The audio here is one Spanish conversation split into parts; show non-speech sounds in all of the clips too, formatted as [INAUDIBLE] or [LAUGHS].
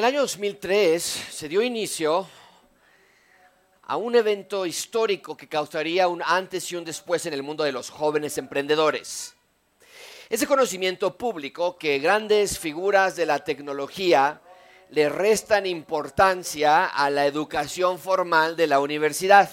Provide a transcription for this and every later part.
el año 2003 se dio inicio a un evento histórico que causaría un antes y un después en el mundo de los jóvenes emprendedores. Ese conocimiento público que grandes figuras de la tecnología le restan importancia a la educación formal de la universidad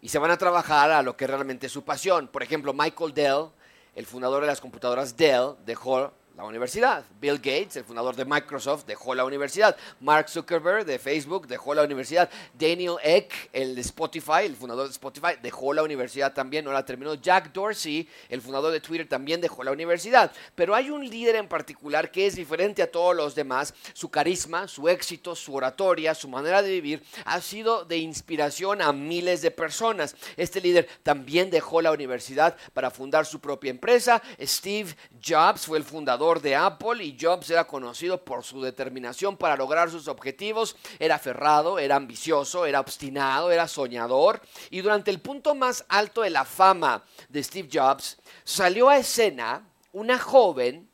y se van a trabajar a lo que realmente es su pasión. Por ejemplo, Michael Dell, el fundador de las computadoras Dell, dejó la universidad. Bill Gates, el fundador de Microsoft, dejó la universidad. Mark Zuckerberg de Facebook dejó la universidad. Daniel Eck, el de Spotify, el fundador de Spotify, dejó la universidad también, no la terminó. Jack Dorsey, el fundador de Twitter, también dejó la universidad. Pero hay un líder en particular que es diferente a todos los demás. Su carisma, su éxito, su oratoria, su manera de vivir ha sido de inspiración a miles de personas. Este líder también dejó la universidad para fundar su propia empresa. Steve Jobs fue el fundador de Apple y Jobs era conocido por su determinación para lograr sus objetivos. Era aferrado, era ambicioso, era obstinado, era soñador. Y durante el punto más alto de la fama de Steve Jobs, salió a escena una joven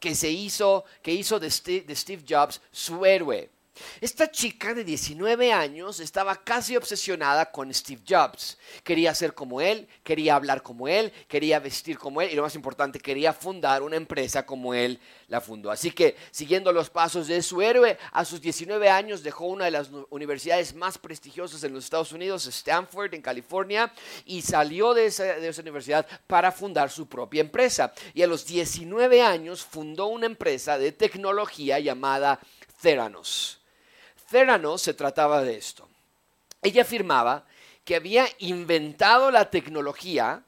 que se hizo, que hizo de Steve Jobs su héroe. Esta chica de 19 años estaba casi obsesionada con Steve Jobs. Quería ser como él, quería hablar como él, quería vestir como él y lo más importante, quería fundar una empresa como él la fundó. Así que, siguiendo los pasos de su héroe, a sus 19 años dejó una de las universidades más prestigiosas en los Estados Unidos, Stanford, en California, y salió de esa, de esa universidad para fundar su propia empresa. Y a los 19 años fundó una empresa de tecnología llamada Theranos. Theranos se trataba de esto. Ella afirmaba que había inventado la tecnología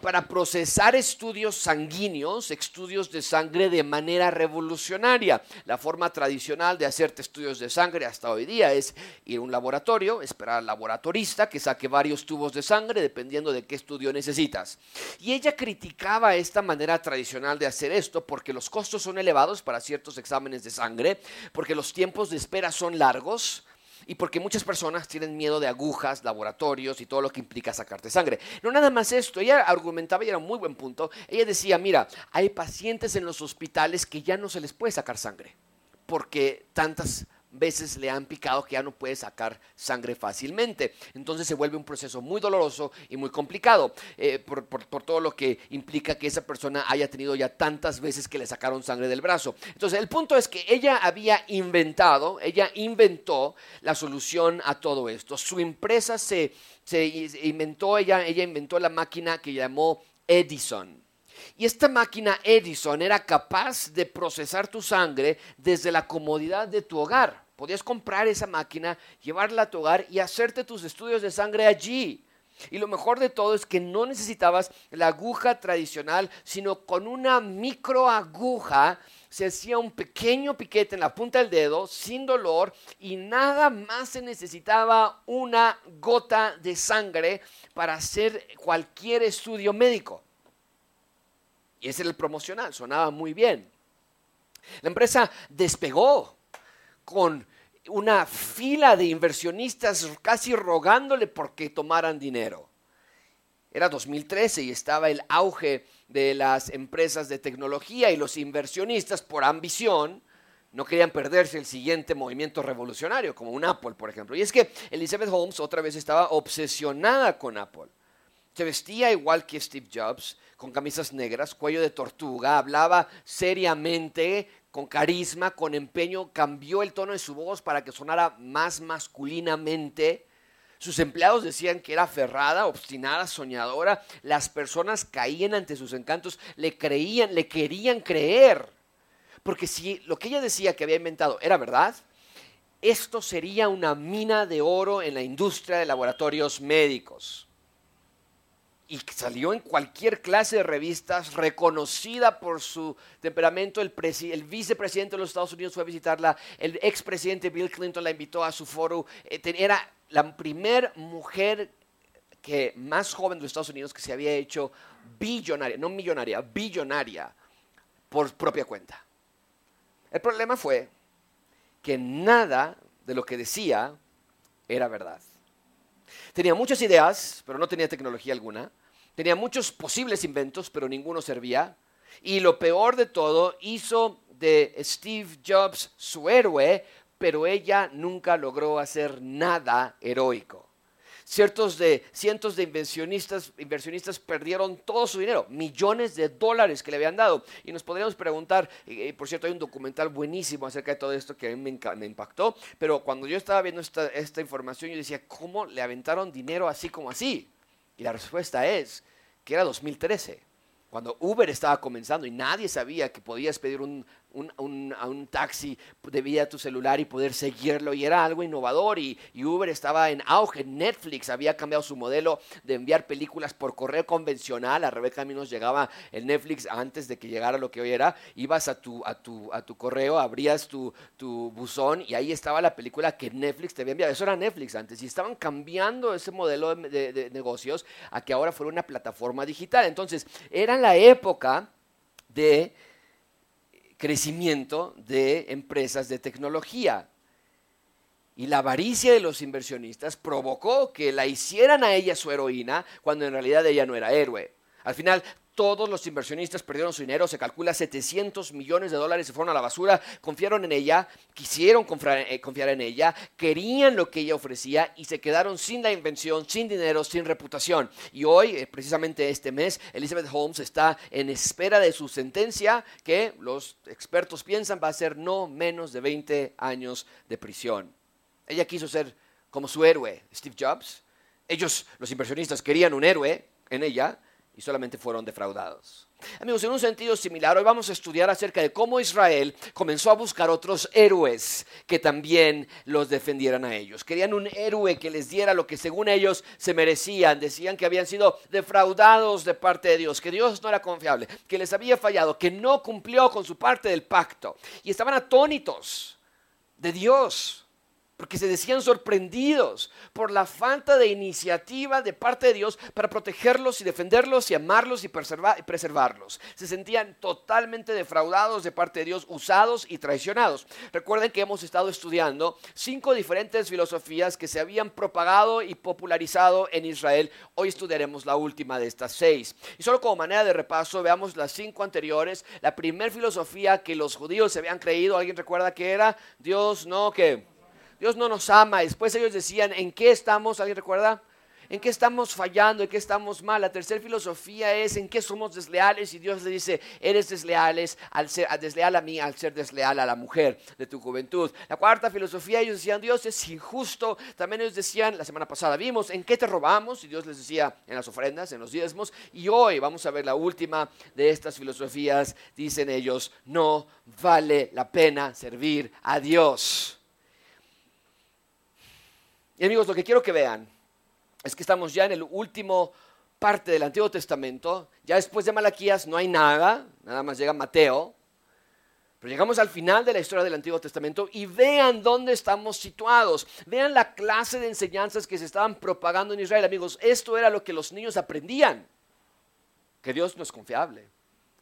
para procesar estudios sanguíneos, estudios de sangre de manera revolucionaria. La forma tradicional de hacerte estudios de sangre hasta hoy día es ir a un laboratorio, esperar al laboratorista que saque varios tubos de sangre dependiendo de qué estudio necesitas. Y ella criticaba esta manera tradicional de hacer esto porque los costos son elevados para ciertos exámenes de sangre, porque los tiempos de espera son largos, y porque muchas personas tienen miedo de agujas, laboratorios y todo lo que implica sacarte sangre. No nada más esto, ella argumentaba y era un muy buen punto. Ella decía, mira, hay pacientes en los hospitales que ya no se les puede sacar sangre porque tantas veces le han picado que ya no puede sacar sangre fácilmente. Entonces se vuelve un proceso muy doloroso y muy complicado eh, por, todo lo que implica que esa persona haya tenido ya tantas veces que le sacaron sangre del brazo. Entonces el punto es que ella había inventado, ella inventó la solución a todo esto. Su empresa se, se inventó, ella, ella inventó la máquina que llamó Edison. Y esta máquina Edison era capaz de procesar tu sangre desde la comodidad de tu hogar. Podías comprar esa máquina, llevarla a tu hogar y hacerte tus estudios de sangre allí. Y lo mejor de todo es que no necesitabas la aguja tradicional, sino con una microaguja se hacía un pequeño piquete en la punta del dedo sin dolor y nada más se necesitaba una gota de sangre para hacer cualquier estudio médico. Y ese era el promocional, sonaba muy bien. La empresa despegó con una fila de inversionistas casi rogándole porque tomaran dinero. Era 2013 y estaba el auge de las empresas de tecnología y los inversionistas por ambición no querían perderse el siguiente movimiento revolucionario, como un Apple, por ejemplo. Y es que Elizabeth Holmes otra vez estaba obsesionada con Apple. Se vestía igual que Steve Jobs, con camisas negras, cuello de tortuga, hablaba seriamente, con carisma, con empeño, cambió el tono de su voz para que sonara más masculinamente. Sus empleados decían que era aferrada, obstinada, soñadora. Las personas caían ante sus encantos, le creían, le querían creer. Porque si lo que ella decía que había inventado era verdad, esto sería una mina de oro en la industria de laboratorios médicos y salió en cualquier clase de revistas, reconocida por su temperamento. El, vicepresidente de los Estados Unidos fue a visitarla, el expresidente Bill Clinton la invitó a su foro. Eh, era la primer mujer que, más joven de los Estados Unidos que se había hecho billonaria, no millonaria, billonaria por propia cuenta. El problema fue que nada de lo que decía era verdad. Tenía muchas ideas, pero no tenía tecnología alguna. Tenía muchos posibles inventos, pero ninguno servía. Y lo peor de todo, hizo de Steve Jobs su héroe, pero ella nunca logró hacer nada heroico. Ciertos de, cientos de inversionistas, inversionistas perdieron todo su dinero, millones de dólares que le habían dado. Y nos podríamos preguntar, y, por cierto hay un documental buenísimo acerca de todo esto que a mí me, impactó, pero cuando yo estaba viendo esta, esta información yo decía, ¿cómo le aventaron dinero así como así? Y la respuesta es que era 2013 cuando Uber estaba comenzando y nadie sabía que podías pedir un, un, a un taxi de vía tu celular y poder seguirlo y era algo innovador y, Uber estaba en auge. Netflix había cambiado su modelo de enviar películas por correo convencional. A Rebeca a mí nos llegaba el Netflix antes de que llegara lo que hoy era. Ibas a tu, a tu, a tu correo, abrías tu, tu buzón y ahí estaba la película que Netflix te había enviado. Eso era Netflix antes y estaban cambiando ese modelo de, de negocios a que ahora fuera una plataforma digital. Entonces, era la época de crecimiento de empresas de tecnología. Y la avaricia de los inversionistas provocó que la hicieran a ella su heroína cuando en realidad ella no era héroe. Al final, todos los inversionistas perdieron su dinero, se calcula 700 millones de dólares se fueron a la basura, confiaron en ella, quisieron eh, confiar, en ella, querían lo que ella ofrecía y se quedaron sin la invención, sin dinero, sin reputación. Y hoy, eh, precisamente este mes, Elizabeth Holmes está en espera de su sentencia que los expertos piensan va a ser no menos de 20 años de prisión. Ella quiso ser como su héroe, Steve Jobs. Ellos, los inversionistas, querían un héroe en ella y solamente fueron defraudados. Amigos, en un sentido similar, hoy vamos a estudiar acerca de cómo Israel comenzó a buscar otros héroes que también los defendieran a ellos. Querían un héroe que les diera lo que según ellos se merecían. Decían que habían sido defraudados de parte de Dios, que Dios no era confiable, que les había fallado, que no cumplió con su parte del pacto. Y estaban atónitos de Dios porque se decían sorprendidos por la falta de iniciativa de parte de Dios para protegerlos y defenderlos y amarlos y, preservarlos. Se sentían totalmente defraudados de parte de Dios, usados y traicionados. Recuerden que hemos estado estudiando cinco diferentes filosofías que se habían propagado y popularizado en Israel. Hoy estudiaremos la última de estas seis. Y solo como manera de repaso, veamos las cinco anteriores. La primera filosofía que los judíos se habían creído, ¿alguien recuerda que era? Dios no que Dios no nos ama. Después ellos decían, ¿en qué estamos? ¿Alguien recuerda? ¿En qué estamos fallando? ¿En qué estamos mal? La tercera filosofía es en qué somos desleales y Dios le dice, eres desleales al ser, desleal a mí al ser desleal a la mujer de tu juventud. La cuarta filosofía, ellos decían, Dios es injusto. También ellos decían, la semana pasada vimos, ¿en qué te robamos? Y Dios les decía, en las ofrendas, en los diezmos. Y hoy vamos a ver la última de estas filosofías. Dicen ellos, no vale la pena servir a Dios. Y amigos, lo que quiero que vean es que estamos ya en el último parte del Antiguo Testamento. Ya después de Malaquías no hay nada, nada más llega Mateo. Pero llegamos al final de la historia del Antiguo Testamento y vean dónde estamos situados. Vean la clase de enseñanzas que se estaban propagando en Israel. Amigos, esto era lo que los niños aprendían. Que Dios no es confiable,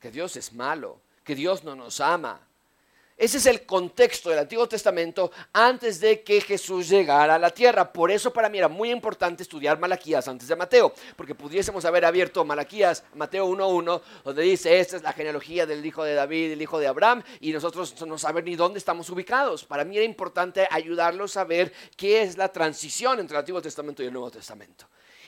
que Dios es malo, que Dios no nos ama, ese es el contexto del Antiguo Testamento antes de que Jesús llegara a la tierra. Por eso para mí era muy importante estudiar Malaquías antes de Mateo, porque pudiésemos haber abierto Malaquías, Mateo 1.1, donde dice, esta es la genealogía del hijo de David, el hijo de Abraham, y nosotros no sabemos ni dónde estamos ubicados. Para mí era importante ayudarlos a ver qué es la transición entre el Antiguo Testamento y el Nuevo Testamento.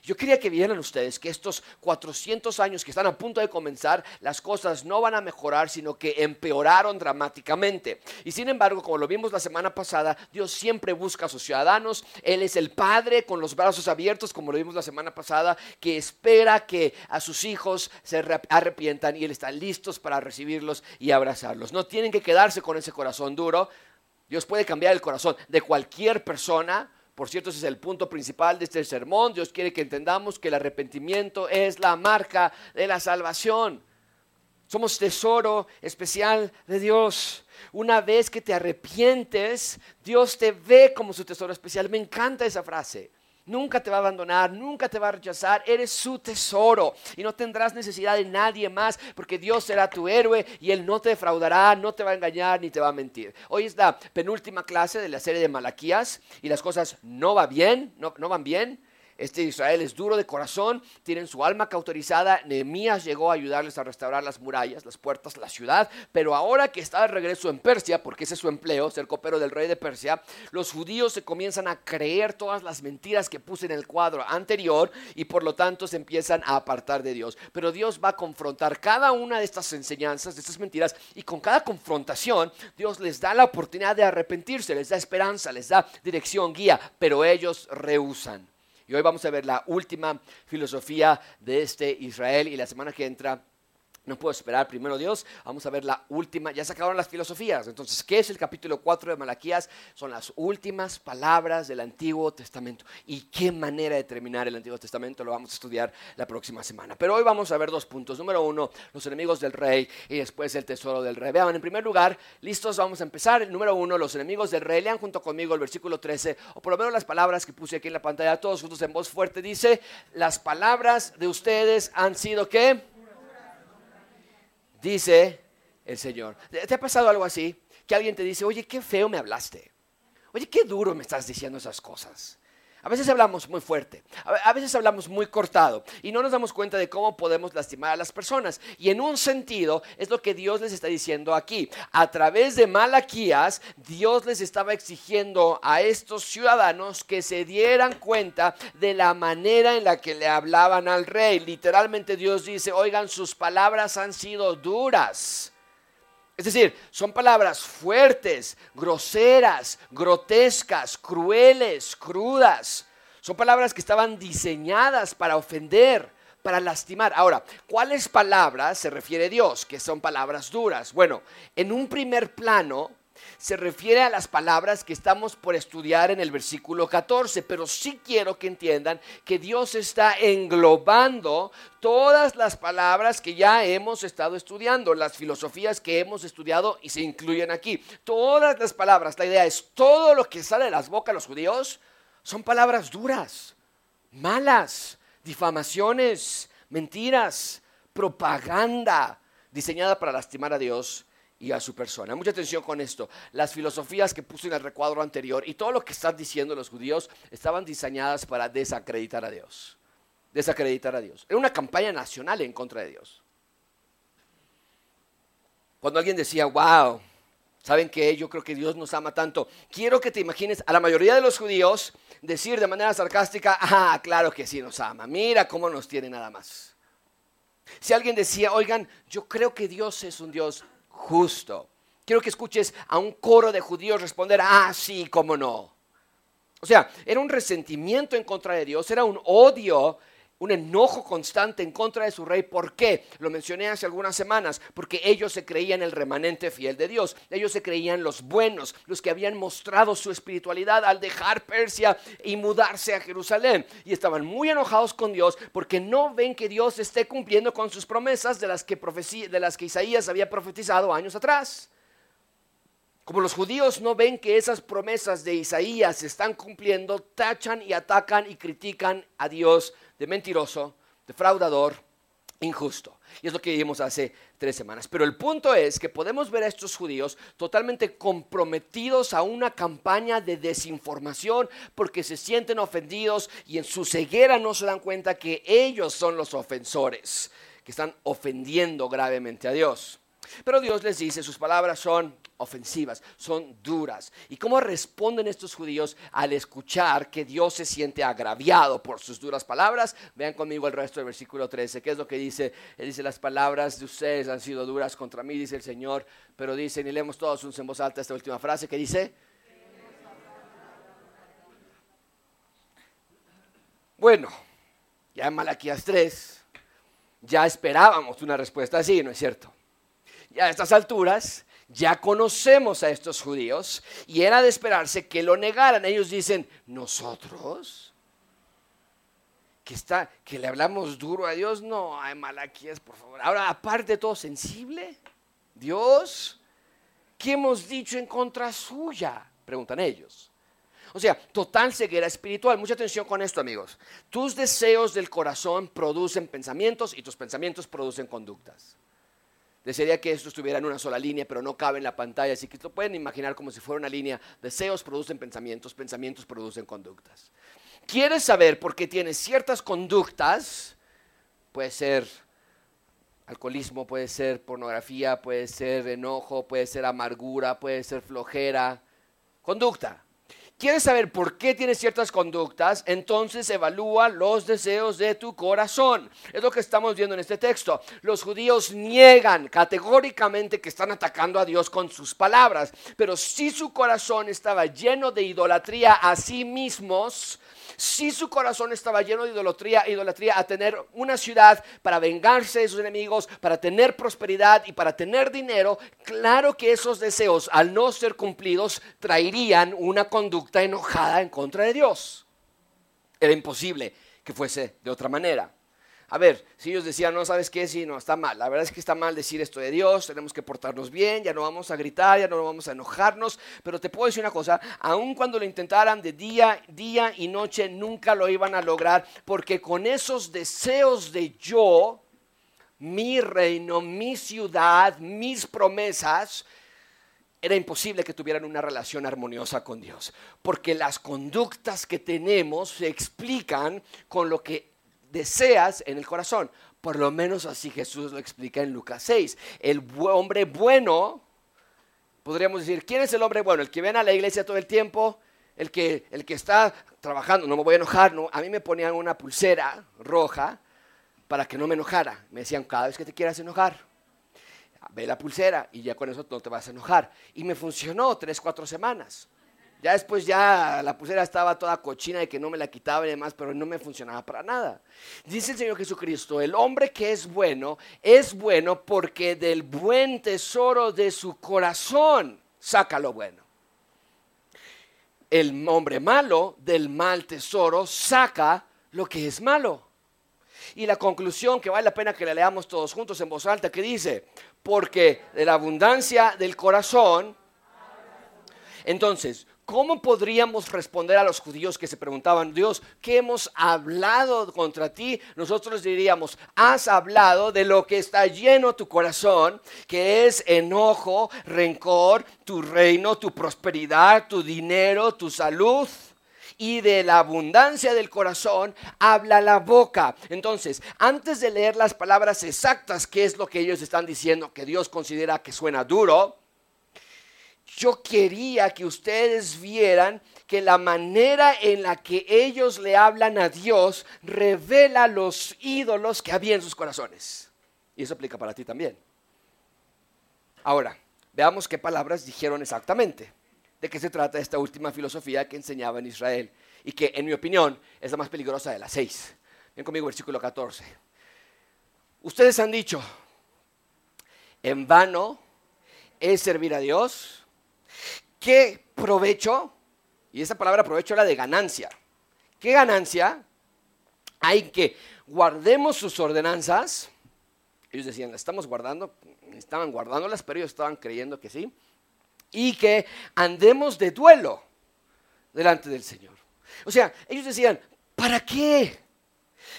Yo quería que vieran ustedes que estos 400 años que están a punto de comenzar, las cosas no van a mejorar, sino que empeoraron dramáticamente. Y sin embargo, como lo vimos la semana pasada, Dios siempre busca a sus ciudadanos. Él es el Padre con los brazos abiertos, como lo vimos la semana pasada, que espera que a sus hijos se arrepientan y Él está listos para recibirlos y abrazarlos. No tienen que quedarse con ese corazón duro. Dios puede cambiar el corazón de cualquier persona por cierto, ese es el punto principal de este sermón. Dios quiere que entendamos que el arrepentimiento es la marca de la salvación. Somos tesoro especial de Dios. Una vez que te arrepientes, Dios te ve como su tesoro especial. Me encanta esa frase nunca te va a abandonar, nunca te va a rechazar, eres su tesoro y no tendrás necesidad de nadie más porque Dios será tu héroe y Él no te defraudará, no te va a engañar ni te va a mentir. Hoy es la penúltima clase de la serie de Malaquías y las cosas no, va bien, no, no van bien. Este Israel es duro de corazón, tienen su alma cauterizada. Nehemías llegó a ayudarles a restaurar las murallas, las puertas, la ciudad. Pero ahora que está de regreso en Persia, porque ese es su empleo, ser copero del rey de Persia, los judíos se comienzan a creer todas las mentiras que puse en el cuadro anterior y por lo tanto se empiezan a apartar de Dios. Pero Dios va a confrontar cada una de estas enseñanzas, de estas mentiras, y con cada confrontación Dios les da la oportunidad de arrepentirse, les da esperanza, les da dirección, guía, pero ellos rehusan. Y hoy vamos a ver la última filosofía de este Israel y la semana que entra no puedo esperar, primero Dios, vamos a ver la última, ya se acabaron las filosofías, entonces, ¿qué es el capítulo 4 de Malaquías? Son las últimas palabras del Antiguo Testamento. ¿Y qué manera de terminar el Antiguo Testamento? Lo vamos a estudiar la próxima semana. Pero hoy vamos a ver dos puntos. Número uno, los enemigos del rey y después el tesoro del rey. Vean, en primer lugar, listos, vamos a empezar. El número uno, los enemigos del rey. Lean junto conmigo el versículo 13, o por lo menos las palabras que puse aquí en la pantalla, todos juntos en voz fuerte. Dice, las palabras de ustedes han sido, ¿qué? Dice el Señor. ¿Te ha pasado algo así? Que alguien te dice, oye, qué feo me hablaste. Oye, qué duro me estás diciendo esas cosas. A veces hablamos muy fuerte, a veces hablamos muy cortado y no nos damos cuenta de cómo podemos lastimar a las personas. Y en un sentido es lo que Dios les está diciendo aquí. A través de Malaquías, Dios les estaba exigiendo a estos ciudadanos que se dieran cuenta de la manera en la que le hablaban al rey. Literalmente Dios dice, oigan, sus palabras han sido duras. Es decir, son palabras fuertes, groseras, grotescas, crueles, crudas. Son palabras que estaban diseñadas para ofender, para lastimar. Ahora, ¿cuáles palabras se refiere Dios? Que son palabras duras. Bueno, en un primer plano, se refiere a las palabras que estamos por estudiar en el versículo 14, pero sí quiero que entiendan que Dios está englobando todas las palabras que ya hemos estado estudiando, las filosofías que hemos estudiado y se incluyen aquí. Todas las palabras, la idea es todo lo que sale de las bocas de los judíos son palabras duras, malas, difamaciones, mentiras, propaganda diseñada para lastimar a Dios y a su persona. Mucha atención con esto. Las filosofías que puse en el recuadro anterior y todo lo que están diciendo los judíos estaban diseñadas para desacreditar a Dios. Desacreditar a Dios. Era una campaña nacional en contra de Dios. Cuando alguien decía, wow, ¿saben qué? Yo creo que Dios nos ama tanto. Quiero que te imagines a la mayoría de los judíos decir de manera sarcástica, ah, claro que sí nos ama. Mira cómo nos tiene nada más. Si alguien decía, oigan, yo creo que Dios es un Dios justo. Quiero que escuches a un coro de judíos responder, ah, sí, cómo no. O sea, era un resentimiento en contra de Dios, era un odio un enojo constante en contra de su rey. ¿Por qué? Lo mencioné hace algunas semanas, porque ellos se creían el remanente fiel de Dios. Ellos se creían los buenos, los que habían mostrado su espiritualidad al dejar Persia y mudarse a Jerusalén. Y estaban muy enojados con Dios porque no ven que Dios esté cumpliendo con sus promesas de las que, de las que Isaías había profetizado años atrás. Como los judíos no ven que esas promesas de Isaías se están cumpliendo, tachan y atacan y critican a Dios de mentiroso, defraudador, injusto. Y es lo que vimos hace tres semanas. Pero el punto es que podemos ver a estos judíos totalmente comprometidos a una campaña de desinformación porque se sienten ofendidos y en su ceguera no se dan cuenta que ellos son los ofensores, que están ofendiendo gravemente a Dios. Pero Dios les dice, sus palabras son ofensivas, son duras. ¿Y cómo responden estos judíos al escuchar que Dios se siente agraviado por sus duras palabras? Vean conmigo el resto del versículo 13. ¿Qué es lo que dice? Él dice, las palabras de ustedes han sido duras contra mí, dice el Señor. Pero dicen, y leemos todos en voz alta esta última frase que dice... Bueno, ya en Malaquías 3 ya esperábamos una respuesta así, ¿no es cierto? A estas alturas ya conocemos a estos judíos y era de esperarse que lo negaran. Ellos dicen, nosotros, que, está, que le hablamos duro a Dios, no, hay Malaquías, por favor. Ahora, aparte de todo, sensible, Dios, ¿qué hemos dicho en contra suya? Preguntan ellos. O sea, total ceguera espiritual. Mucha atención con esto, amigos. Tus deseos del corazón producen pensamientos y tus pensamientos producen conductas. Desearía que esto estuviera en una sola línea, pero no cabe en la pantalla, así que lo pueden imaginar como si fuera una línea. Deseos producen pensamientos, pensamientos producen conductas. ¿Quieres saber por qué tienes ciertas conductas? Puede ser alcoholismo, puede ser pornografía, puede ser enojo, puede ser amargura, puede ser flojera. Conducta. ¿Quieres saber por qué tienes ciertas conductas? Entonces evalúa los deseos de tu corazón. Es lo que estamos viendo en este texto. Los judíos niegan categóricamente que están atacando a Dios con sus palabras, pero si su corazón estaba lleno de idolatría a sí mismos, si su corazón estaba lleno de idolatría, idolatría a tener una ciudad para vengarse de sus enemigos, para tener prosperidad y para tener dinero, claro que esos deseos, al no ser cumplidos, traerían una conducta enojada en contra de Dios. Era imposible que fuese de otra manera. A ver, si ellos decían, no, ¿sabes qué? Sí, no, está mal. La verdad es que está mal decir esto de Dios, tenemos que portarnos bien, ya no vamos a gritar, ya no vamos a enojarnos, pero te puedo decir una cosa, aun cuando lo intentaran de día, día y noche, nunca lo iban a lograr, porque con esos deseos de yo, mi reino, mi ciudad, mis promesas, era imposible que tuvieran una relación armoniosa con Dios, porque las conductas que tenemos se explican con lo que deseas en el corazón. Por lo menos así Jesús lo explica en Lucas 6. El hombre bueno, podríamos decir, ¿quién es el hombre bueno? El que viene a la iglesia todo el tiempo, el que, el que está trabajando, no me voy a enojar, no. A mí me ponían una pulsera roja para que no me enojara. Me decían, cada vez que te quieras enojar, ve la pulsera y ya con eso no te vas a enojar. Y me funcionó tres, cuatro semanas. Ya después ya la pulsera estaba toda cochina y que no me la quitaba y demás, pero no me funcionaba para nada. Dice el Señor Jesucristo, el hombre que es bueno es bueno porque del buen tesoro de su corazón saca lo bueno. El hombre malo del mal tesoro saca lo que es malo. Y la conclusión que vale la pena que la leamos todos juntos en voz alta, que dice, porque de la abundancia del corazón, entonces, ¿Cómo podríamos responder a los judíos que se preguntaban, Dios, ¿qué hemos hablado contra ti? Nosotros diríamos, has hablado de lo que está lleno tu corazón, que es enojo, rencor, tu reino, tu prosperidad, tu dinero, tu salud y de la abundancia del corazón habla la boca. Entonces, antes de leer las palabras exactas, qué es lo que ellos están diciendo, que Dios considera que suena duro, yo quería que ustedes vieran que la manera en la que ellos le hablan a Dios revela los ídolos que había en sus corazones. Y eso aplica para ti también. Ahora, veamos qué palabras dijeron exactamente. ¿De qué se trata esta última filosofía que enseñaba en Israel? Y que, en mi opinión, es la más peligrosa de las seis. Ven conmigo, versículo 14. Ustedes han dicho, en vano es servir a Dios ¿Qué provecho? Y esa palabra provecho era de ganancia. ¿Qué ganancia? Hay que guardemos sus ordenanzas. Ellos decían, las estamos guardando, estaban guardándolas, pero ellos estaban creyendo que sí. Y que andemos de duelo delante del Señor. O sea, ellos decían, ¿para qué?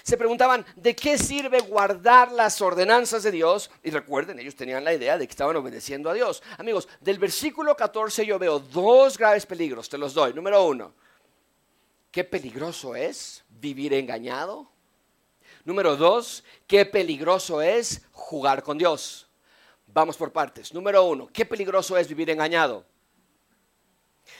Se preguntaban, ¿de qué sirve guardar las ordenanzas de Dios? Y recuerden, ellos tenían la idea de que estaban obedeciendo a Dios. Amigos, del versículo 14 yo veo dos graves peligros, te los doy. Número uno, qué peligroso es vivir engañado. Número dos, qué peligroso es jugar con Dios. Vamos por partes. Número uno, qué peligroso es vivir engañado.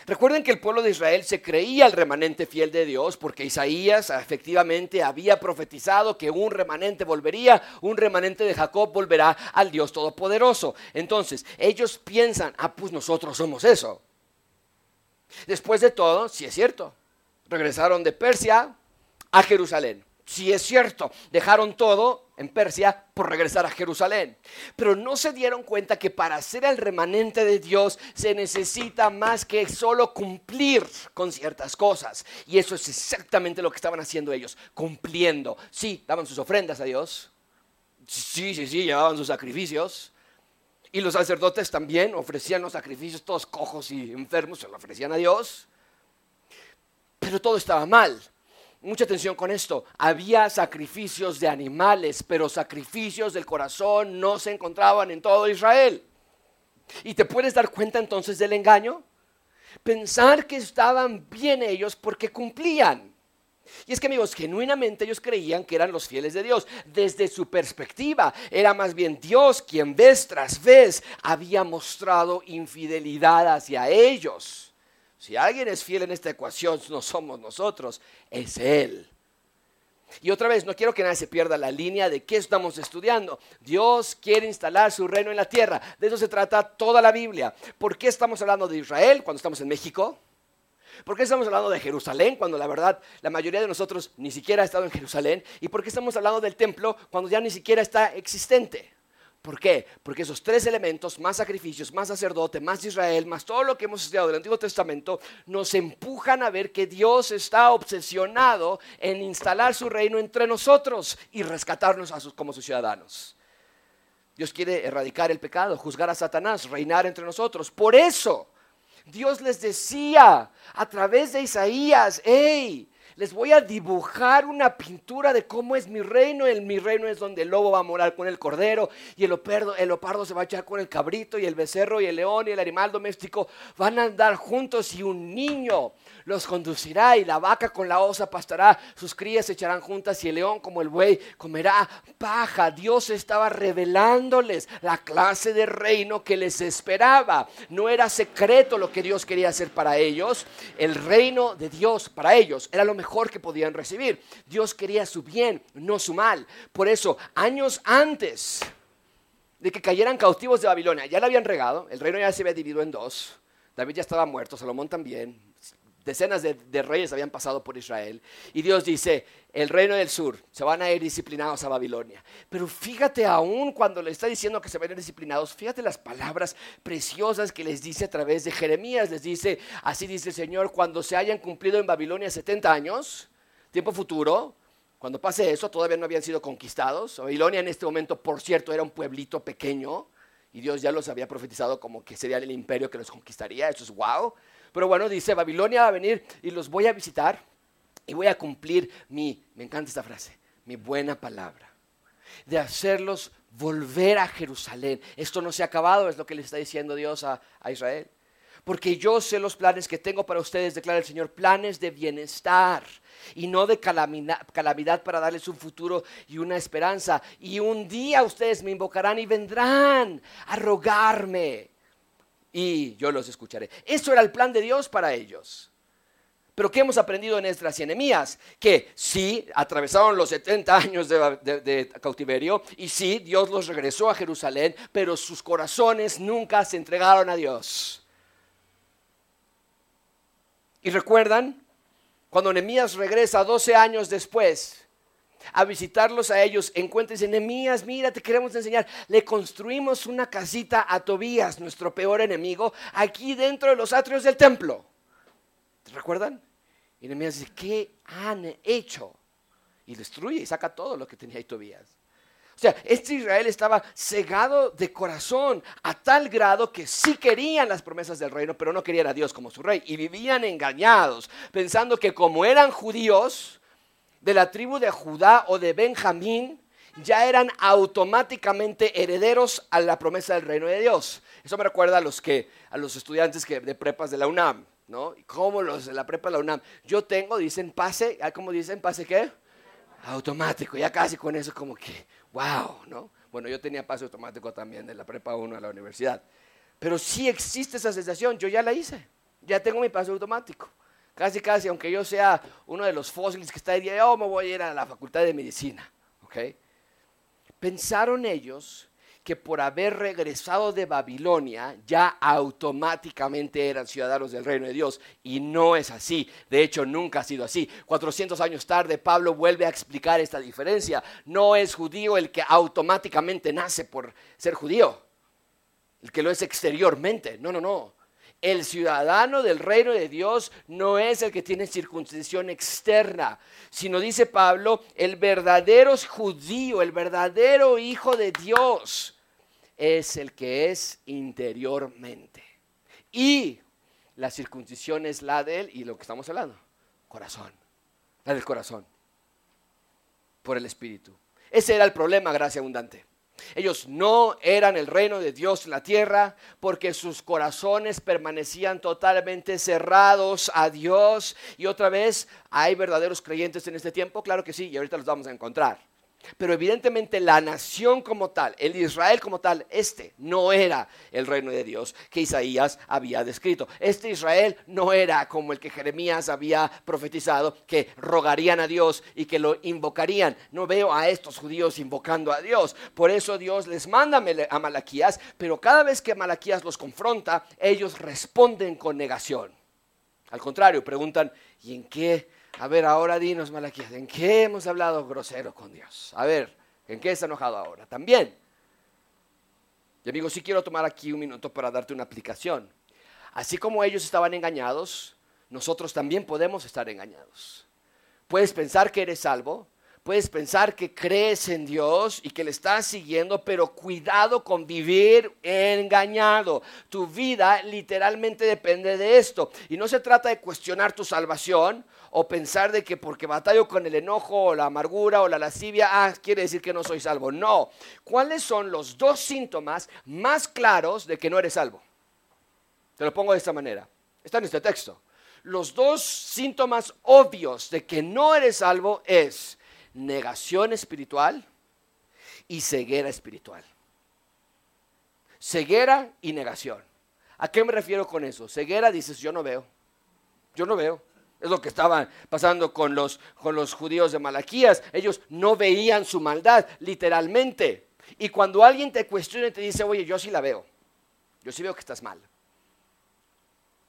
Recuerden que el pueblo de Israel se creía el remanente fiel de Dios porque Isaías efectivamente había profetizado que un remanente volvería, un remanente de Jacob volverá al Dios Todopoderoso. Entonces, ellos piensan, ah, pues nosotros somos eso. Después de todo, sí es cierto, regresaron de Persia a Jerusalén. Sí es cierto, dejaron todo en Persia por regresar a Jerusalén. Pero no se dieron cuenta que para ser el remanente de Dios se necesita más que solo cumplir con ciertas cosas. Y eso es exactamente lo que estaban haciendo ellos, cumpliendo. Sí, daban sus ofrendas a Dios. Sí, sí, sí, llevaban sus sacrificios. Y los sacerdotes también ofrecían los sacrificios, todos cojos y enfermos, se lo ofrecían a Dios. Pero todo estaba mal mucha atención con esto. Había sacrificios de animales, pero sacrificios del corazón no se encontraban en todo Israel. ¿Y te puedes dar cuenta entonces del engaño? Pensar que estaban bien ellos porque cumplían. Y es que amigos, genuinamente ellos creían que eran los fieles de Dios. Desde su perspectiva, era más bien Dios quien vez tras vez había mostrado infidelidad hacia ellos. Si alguien es fiel en esta ecuación, [LAUGHS] no somos nosotros, es Él. Y otra vez, no quiero que nadie se pierda la línea de qué estamos estudiando. Dios quiere instalar su reino en la tierra. De eso se trata toda la Biblia. ¿Por qué estamos hablando de Israel cuando estamos en México? ¿Por qué estamos hablando de Jerusalén cuando la verdad la mayoría de nosotros ni siquiera ha estado en Jerusalén? ¿Y por qué estamos hablando del templo cuando ya ni siquiera está existente? ¿Por qué? Porque esos tres elementos, más sacrificios, más sacerdote, más Israel, más todo lo que hemos estudiado del Antiguo Testamento, nos empujan a ver que Dios está obsesionado en instalar su reino entre nosotros y rescatarnos como sus ciudadanos. Dios quiere erradicar el pecado, juzgar a Satanás, reinar entre nosotros. Por eso, Dios les decía a través de Isaías, hey, les voy a dibujar una pintura de cómo es mi reino. El, mi reino es donde el lobo va a morar con el cordero y el leopardo, el leopardo se va a echar con el cabrito y el becerro y el león y el animal doméstico van a andar juntos y un niño los conducirá y la vaca con la osa pastará, sus crías se echarán juntas y el león como el buey comerá paja. Dios estaba revelándoles la clase de reino que les esperaba. No era secreto lo que Dios quería hacer para ellos. El reino de Dios para ellos era lo mejor que podían recibir. Dios quería su bien, no su mal. Por eso, años antes de que cayeran cautivos de Babilonia, ya la habían regado, el reino ya se había dividido en dos. David ya estaba muerto, Salomón también, decenas de, reyes habían pasado por Israel. Y Dios dice, el reino del sur, se van a ir disciplinados a Babilonia. Pero fíjate aún cuando le está diciendo que se van a ir disciplinados, fíjate las palabras preciosas que les dice a través de Jeremías. Les dice, así dice el Señor, cuando se hayan cumplido en Babilonia 70 años, tiempo futuro, cuando pase eso, todavía no habían sido conquistados. Babilonia en este momento, por cierto, era un pueblito pequeño. Y Dios ya los había profetizado como que sería el imperio que los conquistaría. Eso es wow. Pero bueno, dice, Babilonia va a venir y los voy a visitar y voy a cumplir mi, me encanta esta frase, mi buena palabra, de hacerlos volver a Jerusalén. Esto no se ha acabado, es lo que le está diciendo Dios a, a Israel. Porque yo sé los planes que tengo para ustedes, declara el Señor, planes de bienestar y no de calamidad, calamidad, para darles un futuro y una esperanza. Y un día ustedes me invocarán y vendrán a rogarme y yo los escucharé. Eso era el plan de Dios para ellos. Pero ¿qué hemos aprendido en Esdras y Enemías? Que sí, atravesaron los 70 años de, cautiverio y sí, Dios los regresó a Jerusalén, pero sus corazones nunca se entregaron a Dios. ¿Y recuerdan? Cuando Enemías regresa 12 años después, a visitarlos a ellos, encuentres enemías, mira, te queremos enseñar. Le construimos una casita a Tobías, nuestro peor enemigo, aquí dentro de los atrios del templo. ¿Te recuerdan? Y Nehemías dice, ¿qué han hecho? Y destruye y saca todo lo que tenía ahí Tobías. O sea, este Israel estaba cegado de corazón a tal grado que sí querían las promesas del reino, pero no querían a Dios como su rey. Y vivían engañados, pensando que como eran judíos, de la tribu de Judá o de Benjamín ya eran automáticamente herederos a la promesa del reino de Dios. Eso me recuerda a los, que, a los estudiantes que, de prepas de la UNAM, ¿no? ¿Cómo los de la prepa de la UNAM? Yo tengo, dicen pase, ¿cómo dicen? ¿Pase qué? Automático, ya casi con eso como que, wow, ¿no? Bueno, yo tenía pase automático también de la prepa 1 a la universidad. Pero sí existe esa sensación, yo ya la hice, ya tengo mi pase automático. Casi, casi, aunque yo sea uno de los fósiles que está ahí, yo me voy a ir a la facultad de medicina. Pensaron ellos que por haber regresado de Babilonia ya automáticamente eran ciudadanos del reino de Dios. Y no es así. De hecho, nunca ha sido así. 400 años tarde, Pablo vuelve a explicar esta diferencia. No es judío el que automáticamente nace por ser judío. El que lo es exteriormente. No, no, no. El ciudadano del reino de Dios no es el que tiene circuncisión externa, sino dice Pablo, el verdadero judío, el verdadero hijo de Dios es el que es interiormente. Y la circuncisión es la de él y lo que estamos hablando, corazón, la del corazón, por el Espíritu. Ese era el problema, gracia abundante. Ellos no eran el reino de Dios en la tierra porque sus corazones permanecían totalmente cerrados a Dios. Y otra vez, ¿hay verdaderos creyentes en este tiempo? Claro que sí, y ahorita los vamos a encontrar. Pero evidentemente la nación como tal, el Israel como tal, este no era el reino de Dios que Isaías había descrito. Este Israel no era como el que Jeremías había profetizado, que rogarían a Dios y que lo invocarían. No veo a estos judíos invocando a Dios. Por eso Dios les manda a Malaquías, pero cada vez que Malaquías los confronta, ellos responden con negación. Al contrario, preguntan, ¿y en qué a ver, ahora dinos, Malaquías, ¿en qué hemos hablado grosero con Dios? A ver, ¿en qué está enojado ahora? También. Y amigo, sí quiero tomar aquí un minuto para darte una aplicación. Así como ellos estaban engañados, nosotros también podemos estar engañados. Puedes pensar que eres salvo, Puedes pensar que crees en Dios y que le estás siguiendo, pero cuidado con vivir engañado. Tu vida literalmente depende de esto. Y no se trata de cuestionar tu salvación o pensar de que porque batallo con el enojo o la amargura o la lascivia, ah, quiere decir que no soy salvo. No. ¿Cuáles son los dos síntomas más claros de que no eres salvo? Te lo pongo de esta manera. Está en este texto. Los dos síntomas obvios de que no eres salvo es negación espiritual y ceguera espiritual. Ceguera y negación. ¿A qué me refiero con eso? Ceguera dices, yo no veo. Yo no veo. Es lo que estaba pasando con los, con los judíos de Malaquías. Ellos no veían su maldad, literalmente. Y cuando alguien te cuestiona y te dice, oye, yo sí la veo. Yo sí veo que estás mal.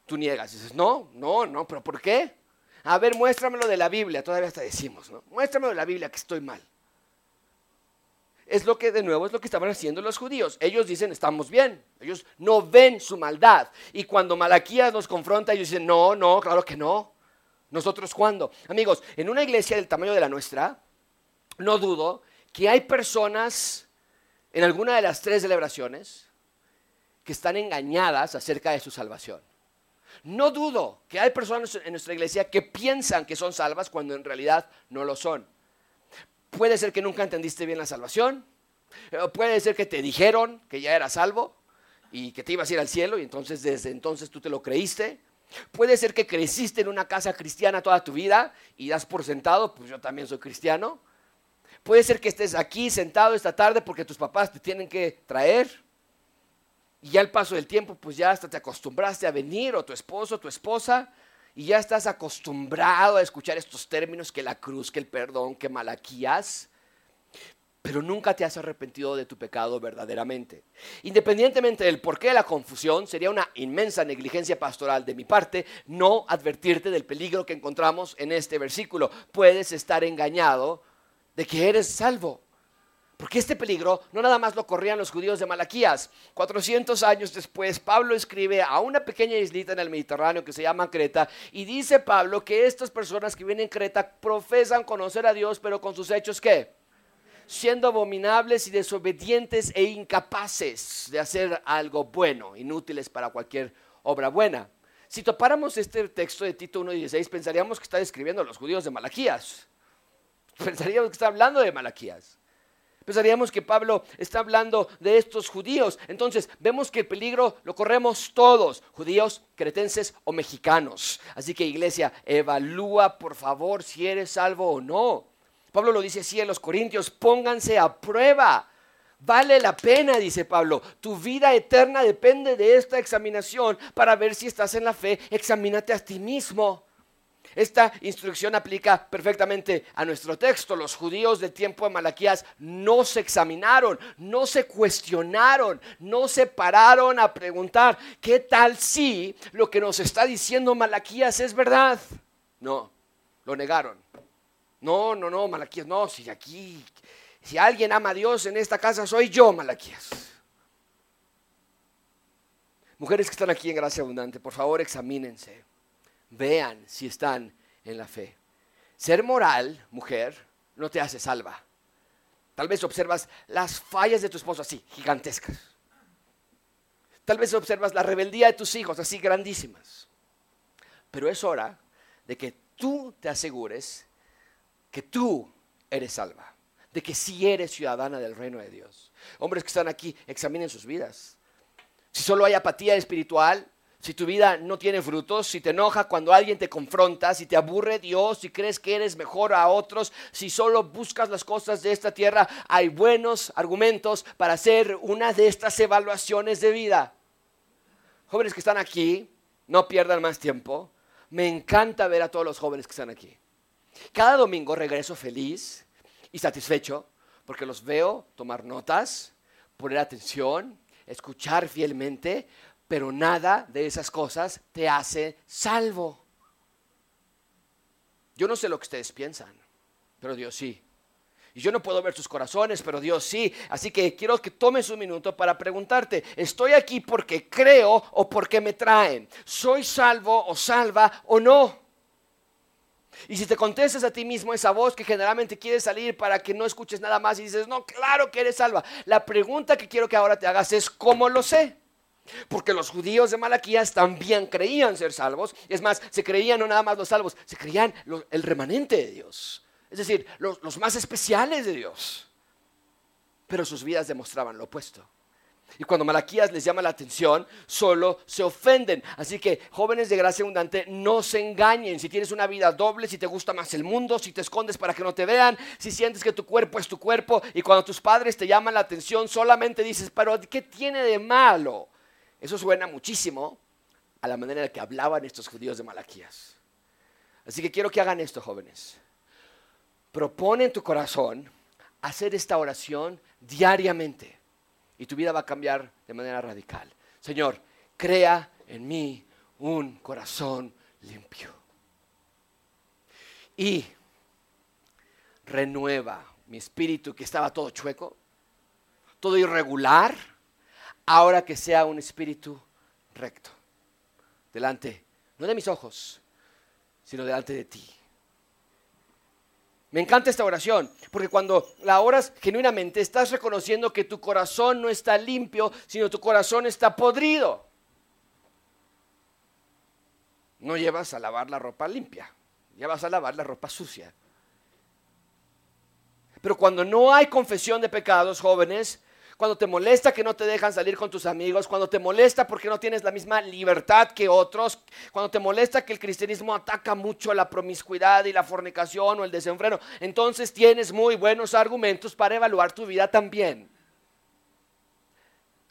Tú niegas. Dices, no, no, no, pero ¿por qué? A ver, muéstramelo de la Biblia. Todavía hasta decimos, ¿no? Muéstramelo de la Biblia que estoy mal. Es lo que, de nuevo, es lo que estaban haciendo los judíos. Ellos dicen, estamos bien. Ellos no ven su maldad. Y cuando Malaquías los confronta, ellos dicen, no, no, claro que no. ¿Nosotros cuándo? Amigos, en una iglesia del tamaño de la nuestra, no dudo que hay personas en alguna de las tres celebraciones que están engañadas acerca de su salvación. No dudo que hay personas en nuestra iglesia que piensan que son salvas cuando en realidad no lo son. Puede ser que nunca entendiste bien la salvación. Eh, puede ser que te dijeron que ya eras salvo y que te ibas a ir al cielo y entonces desde entonces tú te lo creíste. Puede ser que creciste en una casa cristiana toda tu vida y das por sentado, pues yo también soy cristiano. Puede ser que estés aquí sentado esta tarde porque tus papás te tienen que traer. Y ya al paso del tiempo, pues ya hasta te acostumbraste a venir, o tu esposo, tu esposa, y ya estás acostumbrado a escuchar estos términos, que la cruz, que el perdón, que Malaquías, pero nunca te has arrepentido de tu pecado verdaderamente. Independientemente del porqué de la confusión, sería una inmensa negligencia pastoral de mi parte no advertirte del peligro que encontramos en este versículo. Puedes estar engañado de que eres salvo. Porque este peligro no nada más lo corrían los judíos de Malaquías. 400 años después, Pablo escribe a una pequeña islita en el Mediterráneo que se llama Creta y dice Pablo que estas personas que vienen en Creta profesan conocer a Dios, pero con sus hechos ¿qué? Siendo abominables y desobedientes e incapaces de hacer algo bueno, inútiles para cualquier obra buena. Si topáramos este texto de Tito 1.16, pensaríamos que está describiendo a los judíos de Malaquías. [LAUGHS] Pensaríamos que está hablando de Malaquías. Pensaríamos que Pablo está hablando de estos judíos. Entonces, vemos que el peligro lo corremos todos, judíos, cretenses o mexicanos. Así que iglesia, evalúa por favor si eres salvo o no. Pablo lo dice así en los Corintios, pónganse a prueba. Vale la pena, dice Pablo. Tu vida eterna depende de esta examinación para ver si estás en la fe. Examínate a ti mismo. Esta instrucción aplica perfectamente a nuestro texto. Los judíos del tiempo de Malaquías no se examinaron, no se cuestionaron, no se pararon a preguntar, ¿qué tal si lo que nos está diciendo Malaquías es verdad? No, lo negaron. No, no, no, Malaquías, no, si aquí, si alguien ama a Dios en esta casa, soy yo, Malaquías. Mujeres que están aquí en Gracia Abundante, por favor, examínense vean si están en la fe. Ser moral, mujer, no te hace salva. Tal vez observas las fallas de tu esposo así, gigantescas. Tal vez observas la rebeldía de tus hijos así grandísimas. Pero es hora de que tú te asegures que tú eres salva. de que si eres ciudadana del reino de Dios. Hombres que están aquí, examinen sus vidas. Si solo hay apatía espiritual, si tu vida no tiene frutos, si te enoja cuando alguien te confronta, si te aburre Dios, si crees que eres mejor a otros, si solo buscas las cosas de esta tierra, hay buenos argumentos para hacer una de estas evaluaciones de vida. Jóvenes que están aquí, no pierdan más tiempo. Me encanta ver a todos los jóvenes que están aquí. Cada domingo regreso feliz y satisfecho porque los veo tomar notas, poner atención, escuchar fielmente, pero nada de esas cosas te hace salvo. Yo no sé lo que ustedes piensan, pero Dios sí. Y yo no puedo ver sus corazones, pero Dios sí. Así que quiero que tomes un minuto para preguntarte, ¿estoy aquí porque creo o porque me traen? ¿Soy salvo o salva o no? Y si te contestas a ti mismo esa voz que generalmente quiere salir para que no escuches nada más y dices, no, claro que eres salva. La pregunta que quiero que ahora te hagas es, ¿cómo lo sé? Porque los judíos de Malaquías también creían ser salvos. Es más, se creían no nada más los salvos, se creían el remanente de Dios. Es decir, los, los más especiales de Dios. Pero sus vidas demostraban lo opuesto. Y cuando Malaquías les llama la atención, solo se ofenden. Así que, jóvenes de gracia abundante, no se engañen. Si tienes una vida doble, si te gusta más el mundo, si te escondes para que no te vean, si sientes que tu cuerpo es tu cuerpo y cuando tus padres te llaman la atención, solamente dices, pero ¿qué tiene de malo? Eso suena muchísimo a la manera en la que hablaban estos judíos de Malaquías. Así que quiero que hagan esto, jóvenes. Propone en tu corazón hacer esta oración diariamente y tu vida va a cambiar de manera radical. Señor, crea en mí un corazón limpio. Y renueva mi espíritu que estaba todo chueco, todo irregular ahora que sea un espíritu recto, delante, no de mis ojos, sino delante de ti. Me encanta esta oración, porque cuando la oras genuinamente estás reconociendo que tu corazón no está limpio, sino tu corazón está podrido. No llevas a lavar la ropa limpia, llevas a lavar la ropa sucia. Pero cuando no hay confesión de pecados, jóvenes, cuando te molesta que no te dejan salir con tus amigos, cuando te molesta porque no tienes la misma libertad que otros, cuando te molesta que el cristianismo ataca mucho la promiscuidad y la fornicación o el desenfreno, entonces tienes muy buenos argumentos para evaluar tu vida también.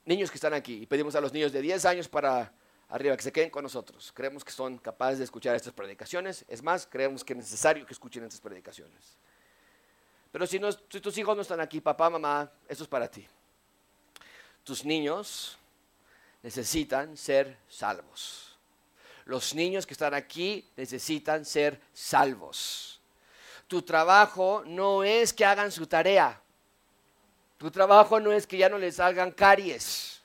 Niños que están aquí, y pedimos a los niños de 10 años para arriba que se queden con nosotros. Creemos que son capaces de escuchar estas predicaciones. Es más, creemos que es necesario que escuchen estas predicaciones. Pero si, tus hijos no están aquí, papá, mamá, esto es para ti tus niños necesitan ser salvos. Los niños que están aquí necesitan ser salvos. Tu trabajo no es que hagan su tarea. Tu trabajo no es que ya no les salgan caries.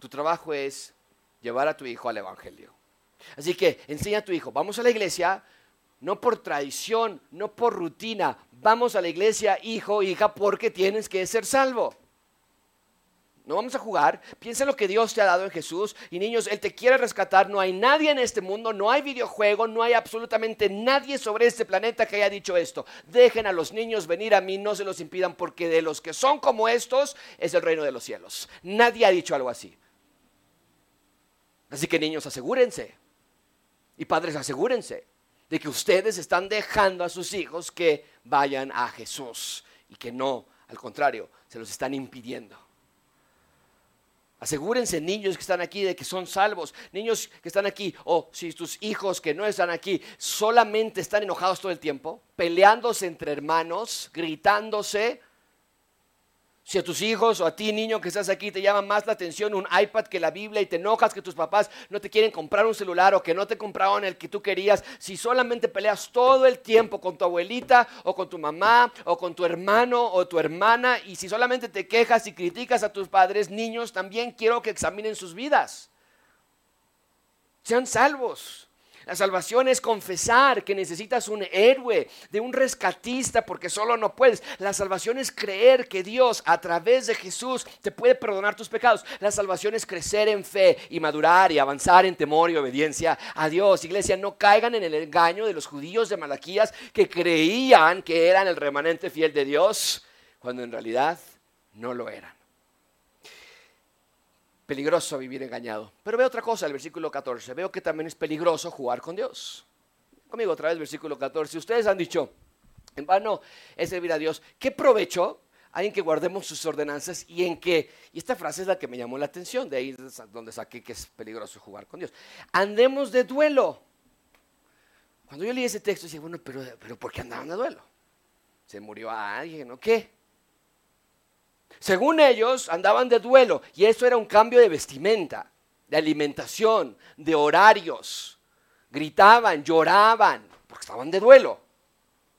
Tu trabajo es llevar a tu hijo al Evangelio. Así que enseña a tu hijo, vamos a la iglesia, no por tradición, no por rutina, vamos a la iglesia, hijo, hija, porque tienes que ser salvo. No vamos a jugar. Piensa en lo que Dios te ha dado en Jesús. Y niños, Él te quiere rescatar. No hay nadie en este mundo, no hay videojuego, no hay absolutamente nadie sobre este planeta que haya dicho esto. Dejen a los niños venir a mí, no se los impidan, porque de los que son como estos es el reino de los cielos. Nadie ha dicho algo así. Así que niños, asegúrense. Y padres, asegúrense de que ustedes están dejando a sus hijos que vayan a Jesús y que no, al contrario, se los están impidiendo. Asegúrense, niños que están aquí, de que son salvos. Niños que están aquí, o si tus hijos que no están aquí, solamente están enojados todo el tiempo, peleándose entre hermanos, gritándose, si a tus hijos o a ti, niño que estás aquí, te llama más la atención un iPad que la Biblia y te enojas que tus papás no te quieren comprar un celular o que no te compraron el que tú querías, si solamente peleas todo el tiempo con tu abuelita o con tu mamá o con tu hermano o tu hermana y si solamente te quejas y criticas a tus padres, niños, también quiero que examinen sus vidas. Sean salvos. La salvación es confesar que necesitas un héroe, de un rescatista, porque solo no puedes. La salvación es creer que Dios a través de Jesús te puede perdonar tus pecados. La salvación es crecer en fe y madurar y avanzar en temor y obediencia a Dios. Iglesia, no caigan en el engaño de los judíos de Malaquías que creían que eran el remanente fiel de Dios, cuando en realidad no lo eran peligroso vivir engañado. Pero veo otra cosa, el versículo 14. Veo que también es peligroso jugar con Dios. Conmigo otra vez, versículo 14. Ustedes han dicho, en vano es servir a Dios. ¿Qué provecho hay en que guardemos sus ordenanzas y en que, y esta frase es la que me llamó la atención, de ahí donde saqué que es peligroso jugar con Dios. Andemos de duelo. Cuando yo leí ese texto, decía, bueno, pero, pero ¿por qué andaban de duelo? ¿Se murió a alguien o qué? Según ellos, andaban de duelo y eso era un cambio de vestimenta, de alimentación, de horarios. Gritaban, lloraban, porque estaban de duelo.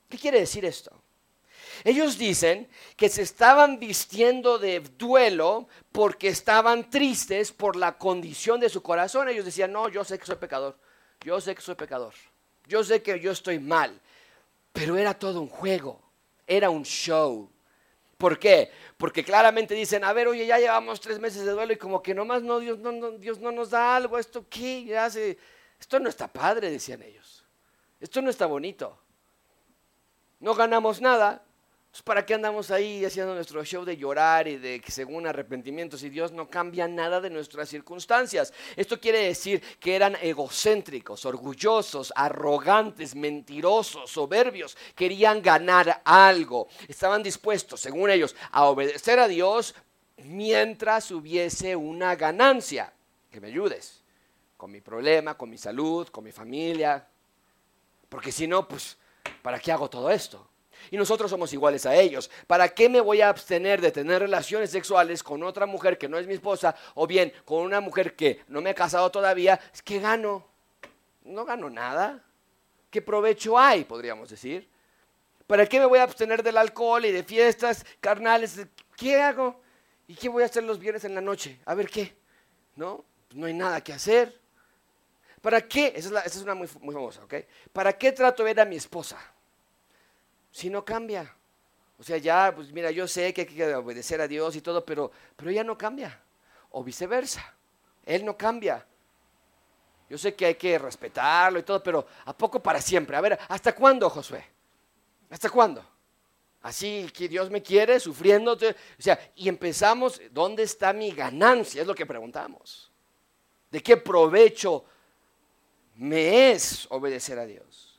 ¿Qué quiere decir esto? Ellos dicen que se estaban vistiendo de duelo porque estaban tristes por la condición de su corazón. Ellos decían, no, yo sé que soy pecador, yo sé que soy pecador, yo sé que yo estoy mal, pero era todo un juego, era un show. ¿Por qué? Porque claramente dicen, a ver, oye, ya llevamos tres meses de duelo y como que nomás no, Dios no, Dios no nos da algo, esto qué hace, esto no está padre, decían ellos. Esto no está bonito. No ganamos nada, pues, ¿Para qué andamos ahí haciendo nuestro show de llorar y de que según arrepentimientos y Dios no cambia nada de nuestras circunstancias? Esto quiere decir que eran egocéntricos, orgullosos, arrogantes, mentirosos, soberbios, querían ganar algo. Estaban dispuestos, según ellos, a obedecer a Dios mientras hubiese una ganancia. Que me ayudes con mi problema, con mi salud, con mi familia. Porque si no, pues, ¿para qué hago todo esto? Y nosotros somos iguales a ellos. ¿Para qué me voy a abstener de tener relaciones sexuales con otra mujer que no es mi esposa o bien con una mujer que no me he casado todavía? Es que gano. No gano nada. ¿Qué provecho hay, podríamos decir? ¿Para qué me voy a abstener del alcohol y de fiestas carnales? ¿Qué hago? ¿Y qué voy a hacer los viernes en la noche? A ver qué. ¿No? Pues no hay nada que hacer. ¿Para qué? Esa es, una muy, famosa, ¿ok? ¿Para qué trato ver a mi esposa? Si no cambia? O sea, ya, pues mira, yo sé que hay que obedecer a Dios y todo, pero, pero ella no cambia. O viceversa. Él no cambia. Yo sé que hay que respetarlo y todo, pero ¿a poco para siempre? A ver, ¿hasta cuándo, Josué? ¿Hasta cuándo? Así que Dios me quiere, sufriendo. O sea, y empezamos, ¿dónde está mi ganancia? Es lo que preguntamos. ¿De qué provecho me es obedecer a Dios?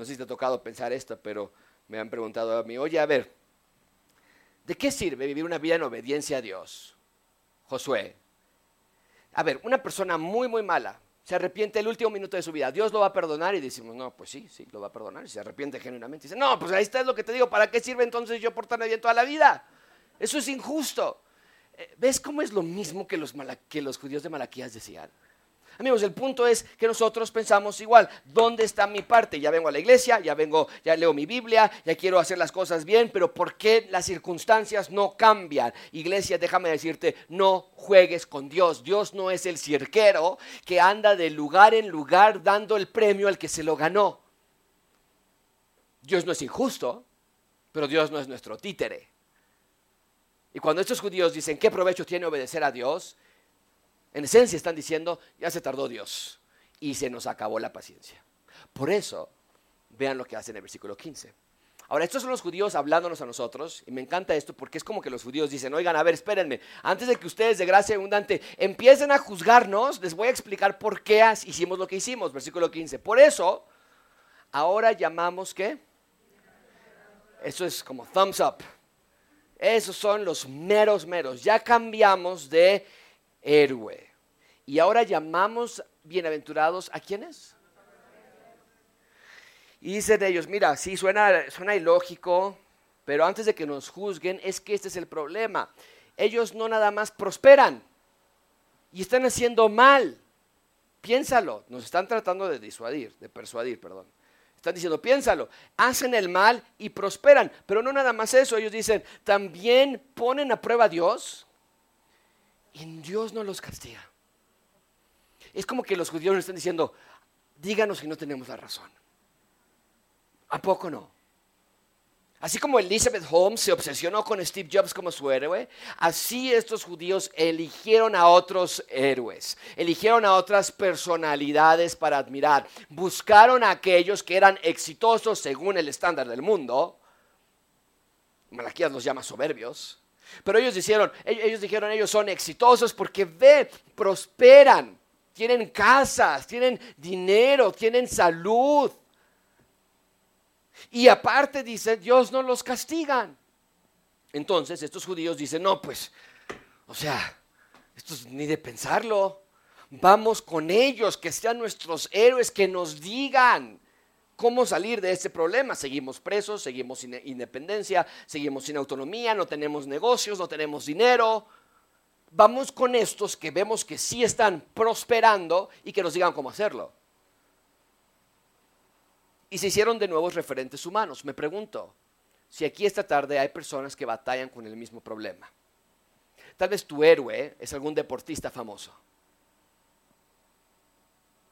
No sé si te ha tocado pensar esto, pero me han preguntado a mí, oye, a ver, ¿de qué sirve vivir una vida en obediencia a Dios? Josué. A ver, una persona muy, muy mala, se arrepiente el último minuto de su vida, ¿Dios lo va a perdonar? Y decimos, no, pues sí, sí, lo va a perdonar. Y se arrepiente genuinamente. Y dice, no, pues ahí está lo que te digo, ¿para qué sirve entonces yo portarme bien toda la vida? Eso es injusto. Eh, ¿Ves cómo es lo mismo que los, que los judíos de Malaquías decían? Amigos, el punto es que nosotros pensamos igual. ¿Dónde está mi parte? Ya vengo a la iglesia, ya vengo, ya leo mi Biblia, ya quiero hacer las cosas bien, pero ¿por qué las circunstancias no cambian? Iglesia, déjame decirte, no juegues con Dios. Dios no es el cirquero que anda de lugar en lugar dando el premio al que se lo ganó. Dios no es injusto, pero Dios no es nuestro títere. Y cuando estos judíos dicen, ¿qué provecho tiene obedecer a Dios? En esencia están diciendo, ya se tardó Dios y se nos acabó la paciencia. Por eso, vean lo que hace en el versículo 15. Ahora, estos son los judíos hablándonos a nosotros, y me encanta esto porque es como que los judíos dicen, oigan, a ver, espérenme, antes de que ustedes de gracia abundante empiecen a juzgarnos, les voy a explicar por qué hicimos lo que hicimos, versículo 15. Por eso, ahora llamamos qué? Eso es como thumbs up. Esos son los meros meros. Ya cambiamos de héroe. Y ahora llamamos bienaventurados a quiénes? Y dicen ellos, mira, sí, suena, suena ilógico, pero antes de que nos juzguen, es que este es el problema. Ellos no nada más prosperan y están haciendo mal. Piénsalo, nos están tratando de disuadir, de persuadir, perdón. Están diciendo, piénsalo, hacen el mal y prosperan, pero no nada más eso, ellos dicen, también ponen a prueba a Dios y Dios no los castiga. es como que los judíos nos están diciendo, díganos si no tenemos la razón. ¿A poco no? Así como Elizabeth Holmes se obsesionó con Steve Jobs como su héroe, así estos judíos eligieron a otros héroes, eligieron a otras personalidades para admirar, buscaron a aquellos que eran exitosos según el estándar del mundo. Malaquías los llama soberbios, pero ellos dijeron, ellos dijeron, ellos son exitosos porque ve, prosperan, tienen casas, tienen dinero, tienen salud. Y aparte dice, Dios no los castigan. Entonces estos judíos dicen, no, pues, o sea, esto es ni de pensarlo. Vamos con ellos, que sean nuestros héroes, que nos digan cómo salir de este problema. Seguimos presos, seguimos sin independencia, seguimos sin autonomía, no tenemos negocios, no tenemos dinero. Vamos con estos que vemos que sí están prosperando y que nos digan cómo hacerlo y se hicieron de nuevos referentes humanos. Me pregunto si aquí esta tarde hay personas que batallan con el mismo problema. Tal vez tu héroe es algún deportista famoso.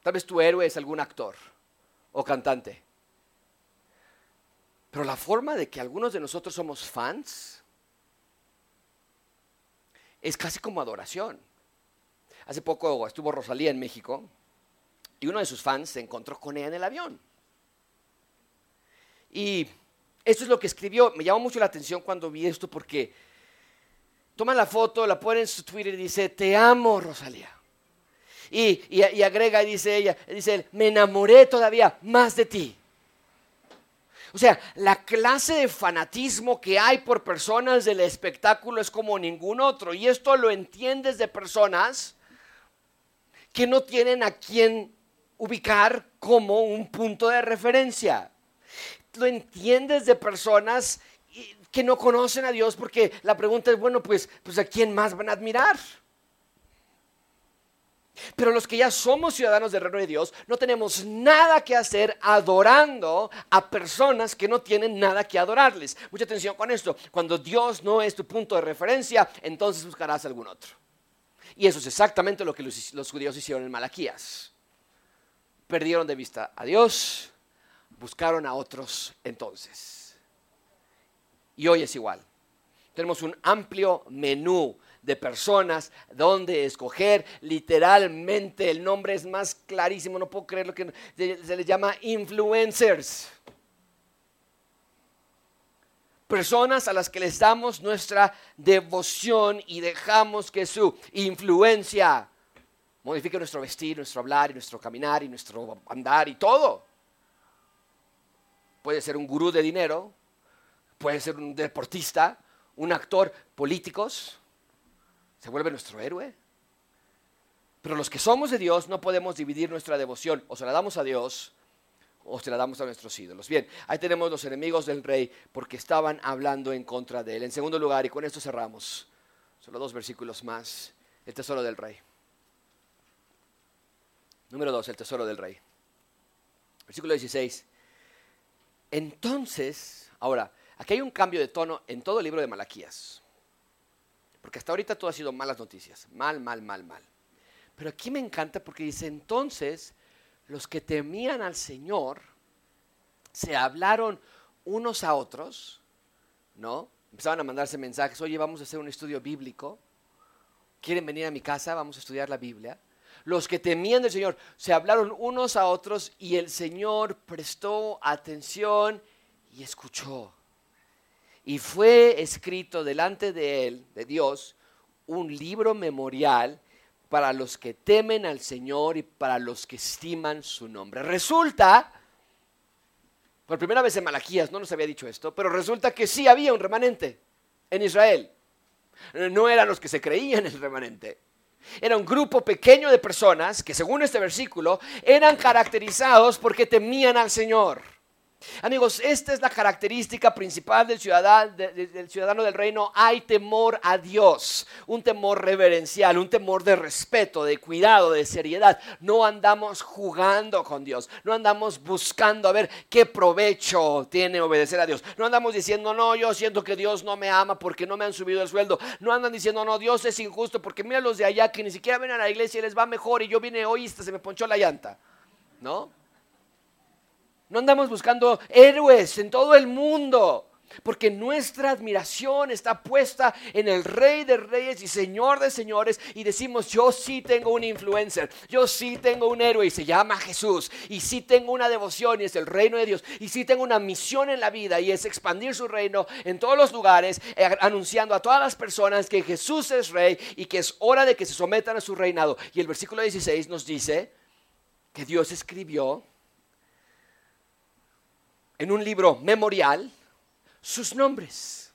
Tal vez tu héroe es algún actor o cantante. Pero la forma de que algunos de nosotros somos fans es casi como adoración. Hace poco estuvo Rosalía en México y uno de sus fans se encontró con ella en el avión. Y esto es lo que escribió. Me llamó mucho la atención cuando vi esto porque toma la foto, la pone en su Twitter y dice, te amo, Rosalía. Y, y, agrega y dice ella, dice me enamoré todavía más de ti. O sea, la clase de fanatismo que hay por personas del espectáculo es como ningún otro. Y esto lo entiendes de personas que no tienen a quien ubicar como un punto de referencia lo entiendes de personas que no conocen a Dios porque la pregunta es, bueno, pues, pues ¿a quién más van a admirar? Pero los que ya somos ciudadanos del reino de Dios no tenemos nada que hacer adorando a personas que no tienen nada que adorarles. Mucha atención con esto. Cuando Dios no es tu punto de referencia, entonces buscarás algún otro. Y eso es exactamente lo que los, los judíos hicieron en Malaquías. Perdieron de vista a Dios, buscaron a otros entonces. Y hoy es igual. Tenemos un amplio menú de personas donde escoger. Literalmente el nombre es más clarísimo, no puedo creer lo que se les llama influencers. Personas a las que les damos nuestra devoción y dejamos que su influencia modifique nuestro vestir, nuestro hablar y nuestro caminar y nuestro andar y todo. Puede ser un gurú de dinero, puede ser un deportista, un actor, políticos. Se vuelve nuestro héroe. Pero los que somos de Dios no podemos dividir nuestra devoción. O se la damos a Dios o se la damos a nuestros ídolos. Bien, ahí tenemos los enemigos del rey porque estaban hablando en contra de él. En segundo lugar, y con esto cerramos, solo dos versículos más, el tesoro del rey. Número dos, el tesoro del rey. Versículo 16. Entonces, ahora, aquí hay un cambio de tono en todo el libro de Malaquías. Porque hasta ahorita todo ha sido malas noticias. Mal, mal, mal, mal. Pero aquí me encanta porque dice, entonces, los que temían al Señor se hablaron unos a otros, ¿no? Empezaban a mandarse mensajes, oye, vamos a hacer un estudio bíblico. ¿Quieren venir a mi casa? Vamos a estudiar la Biblia los que temían del Señor se hablaron unos a otros y el Señor prestó atención y escuchó. Y fue escrito delante de él, de Dios, un libro memorial para los que temen al Señor y para los que estiman su nombre. Resulta, por primera vez en Malaquías, no nos había dicho esto, pero resulta que sí había un remanente en Israel. No eran los que se creían el remanente era un grupo pequeño de personas que según este versículo eran caracterizados porque temían al Señor. Amigos, esta es la característica principal del ciudadano, del ciudadano del reino. Hay temor a Dios, un temor reverencial, un temor de respeto, de cuidado, de seriedad. No andamos jugando con Dios, no andamos buscando a ver qué provecho tiene obedecer a Dios. No andamos diciendo, no, yo siento que Dios no me ama porque no me han subido el sueldo. No andan diciendo, no, Dios es injusto porque mira los de allá que ni siquiera ven a la iglesia y les va mejor y yo vine hoy y se me ponchó la llanta. ¿No? No andamos buscando héroes en todo el mundo. Porque nuestra admiración está puesta en el Rey de Reyes y Señor de Señores y decimos, yo sí tengo un influencer, yo sí tengo un héroe y se llama Jesús y sí tengo una devoción y es el reino de Dios y sí tengo una misión en la vida y es expandir su reino en todos los lugares, eh, anunciando a todas las personas que Jesús es Rey y que es hora de que se sometan a su reinado. Y el versículo 16 nos dice que Dios escribió en un libro memorial sus nombres.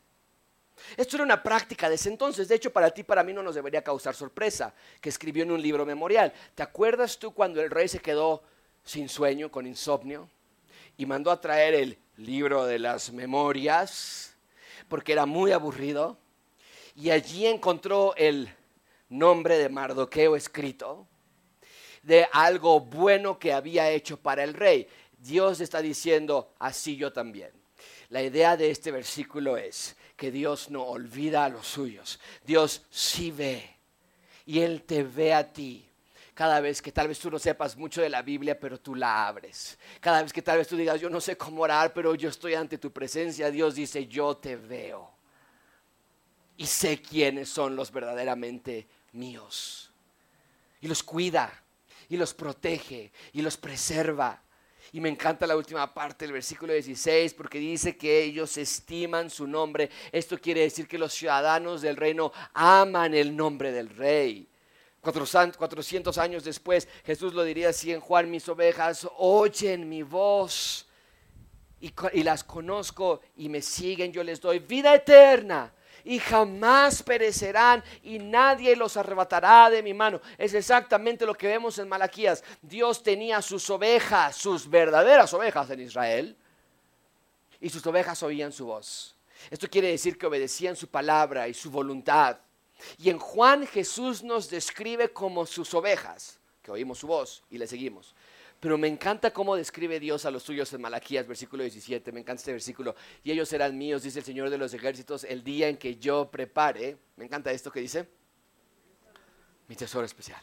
Esto era una práctica de ese entonces. De hecho, para ti, para mí no nos debería causar sorpresa que escribió en un libro memorial. ¿Te acuerdas tú cuando el rey se quedó sin sueño, con insomnio, y mandó a traer el libro de las memorias, porque era muy aburrido, y allí encontró el nombre de Mardoqueo escrito, de algo bueno que había hecho para el rey. Dios está diciendo, así yo también. La idea de este versículo es que Dios no olvida a los suyos. Dios sí ve. Y Él te ve a ti. Cada vez que tal vez tú no sepas mucho de la Biblia, pero tú la abres. Cada vez que tal vez tú digas, yo no sé cómo orar, pero yo estoy ante tu presencia, Dios dice, yo te veo. Y sé quiénes son los verdaderamente míos. Y los cuida, y los protege, y los preserva. Y me encanta la última parte del versículo 16 porque dice que ellos estiman su nombre. Esto quiere decir que los ciudadanos del reino aman el nombre del rey. 400 años después, Jesús lo diría así en Juan, mis ovejas oyen mi voz y, y las conozco y me siguen, yo les doy vida eterna y jamás perecerán y nadie los arrebatará de mi mano. Es exactamente lo que vemos en Malaquías. Dios tenía sus ovejas, sus verdaderas ovejas en Israel, y sus ovejas oían su voz. Esto quiere decir que obedecían su palabra y su voluntad. Y en Juan Jesús nos describe como sus ovejas, que oímos su voz y le seguimos. Pero me encanta cómo describe Dios a los suyos en Malaquías, versículo 17. Me encanta este versículo. Y ellos serán míos, dice el Señor de los ejércitos, el día en que yo prepare. Me encanta esto que dice. Mi tesoro especial.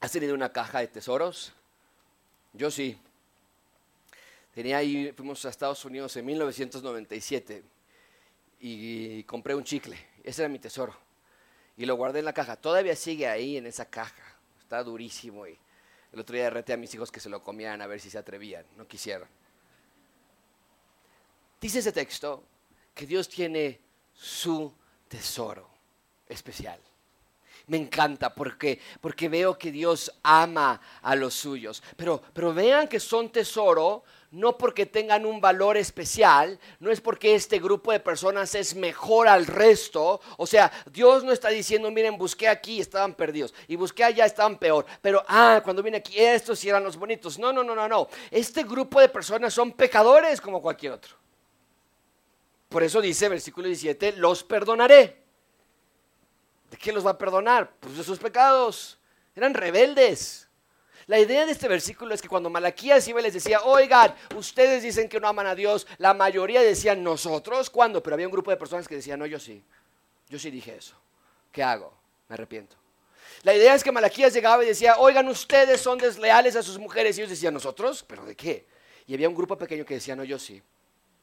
¿Has tenido una caja de tesoros? Yo sí. Tenía ahí, fuimos a Estados Unidos en 1997 y compré un chicle. Ese era mi tesoro y lo guardé en la caja. Todavía sigue ahí en esa caja. Está durísimo y el otro día reté a mis hijos que se lo comieran a ver si se atrevían. No quisieron. Dice ese texto que Dios tiene su tesoro especial. Me encanta porque, porque veo que Dios ama a los suyos. Pero, pero vean que son tesoro no porque tengan un valor especial, no es porque este grupo de personas es mejor al resto. O sea, Dios no está diciendo, miren, busqué aquí estaban perdidos, y busqué allá estaban peor, pero, ah, cuando vine aquí, estos sí eran los bonitos. No, no, no, no, no. Este grupo de personas son pecadores como cualquier otro. Por eso dice versículo 17, los perdonaré. ¿De qué los va a perdonar? Pues de sus pecados. Eran rebeldes. La idea de este versículo es que cuando Malaquías iba y les decía, oigan, ustedes dicen que no aman a Dios, la mayoría decían nosotros, ¿cuándo? Pero había un grupo de personas que decían, no, yo sí, yo sí dije eso. ¿Qué hago? Me arrepiento. La idea es que Malaquías llegaba y decía, oigan, ustedes son desleales a sus mujeres. Y ellos decían, ¿nosotros? ¿Pero de qué? Y había un grupo pequeño que decía, no, yo sí.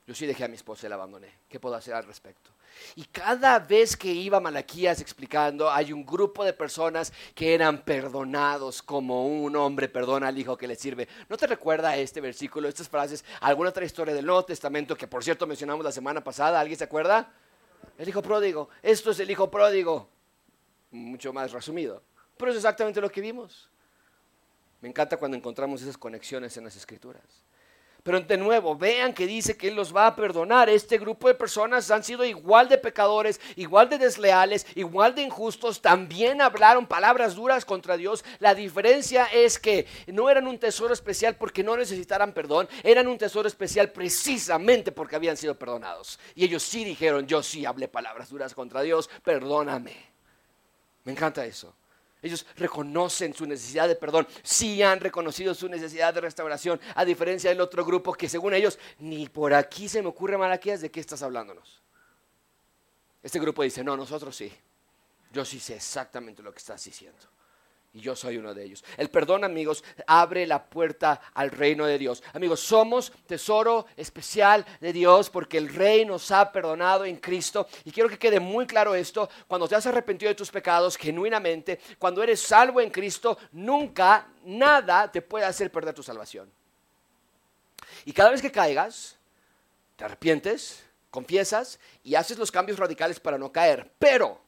Yo sí dejé a mi esposa y la abandoné. ¿Qué puedo hacer al respecto? Y cada vez que iba Malaquías explicando, hay un grupo de personas que eran perdonados como un hombre perdona al hijo que le sirve. ¿No te recuerda este versículo, estas frases, alguna otra historia del Nuevo Testamento que por cierto mencionamos la semana pasada? ¿Alguien se acuerda? El hijo pródigo. Esto es el hijo pródigo. Mucho más resumido. Pero es exactamente lo que vimos. Me encanta cuando encontramos esas conexiones en las escrituras. Pero de nuevo, vean que dice que Él los va a perdonar. Este grupo de personas han sido igual de pecadores, igual de desleales, igual de injustos. También hablaron palabras duras contra Dios. La diferencia es que no eran un tesoro especial porque no necesitaran perdón. Eran un tesoro especial precisamente porque habían sido perdonados. Y ellos sí dijeron, yo sí hablé palabras duras contra Dios, perdóname. Me encanta eso. Ellos reconocen su necesidad de perdón, sí han reconocido su necesidad de restauración, a diferencia del otro grupo que según ellos, ni por aquí se me ocurre Malaquías de qué estás hablándonos. Este grupo dice, no, nosotros sí. Yo sí sé exactamente lo que estás diciendo. Y yo soy uno de ellos. El perdón, amigos, abre la puerta al reino de Dios. Amigos, somos tesoro especial de Dios porque el rey nos ha perdonado en Cristo. Y quiero que quede muy claro esto. Cuando te has arrepentido de tus pecados genuinamente, cuando eres salvo en Cristo, nunca nada te puede hacer perder tu salvación. Y cada vez que caigas, te arrepientes, confiesas y haces los cambios radicales para no caer. Pero,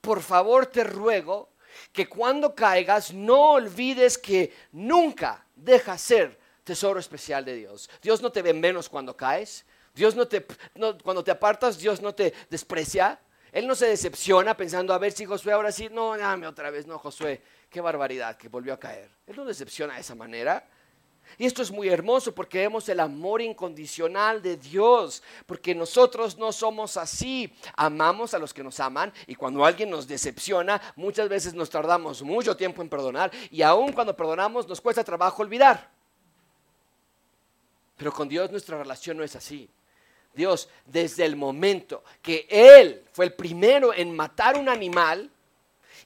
por favor, te ruego que cuando caigas no olvides que nunca deja ser tesoro especial de Dios. Dios no te ve menos cuando caes. Dios no te, cuando te apartas, Dios no te desprecia. Él no se decepciona pensando, a ver si Josué ahora sí, no, dame otra vez, no, Josué, qué barbaridad que volvió a caer. Él no decepciona de esa manera. Y esto es muy hermoso porque vemos el amor incondicional de Dios, porque nosotros no somos así. Amamos a los que nos aman y cuando alguien nos decepciona, muchas veces nos tardamos mucho tiempo en perdonar y aun cuando perdonamos nos cuesta trabajo olvidar. Pero con Dios nuestra relación no es así. Dios, desde el momento que Él fue el primero en matar un animal,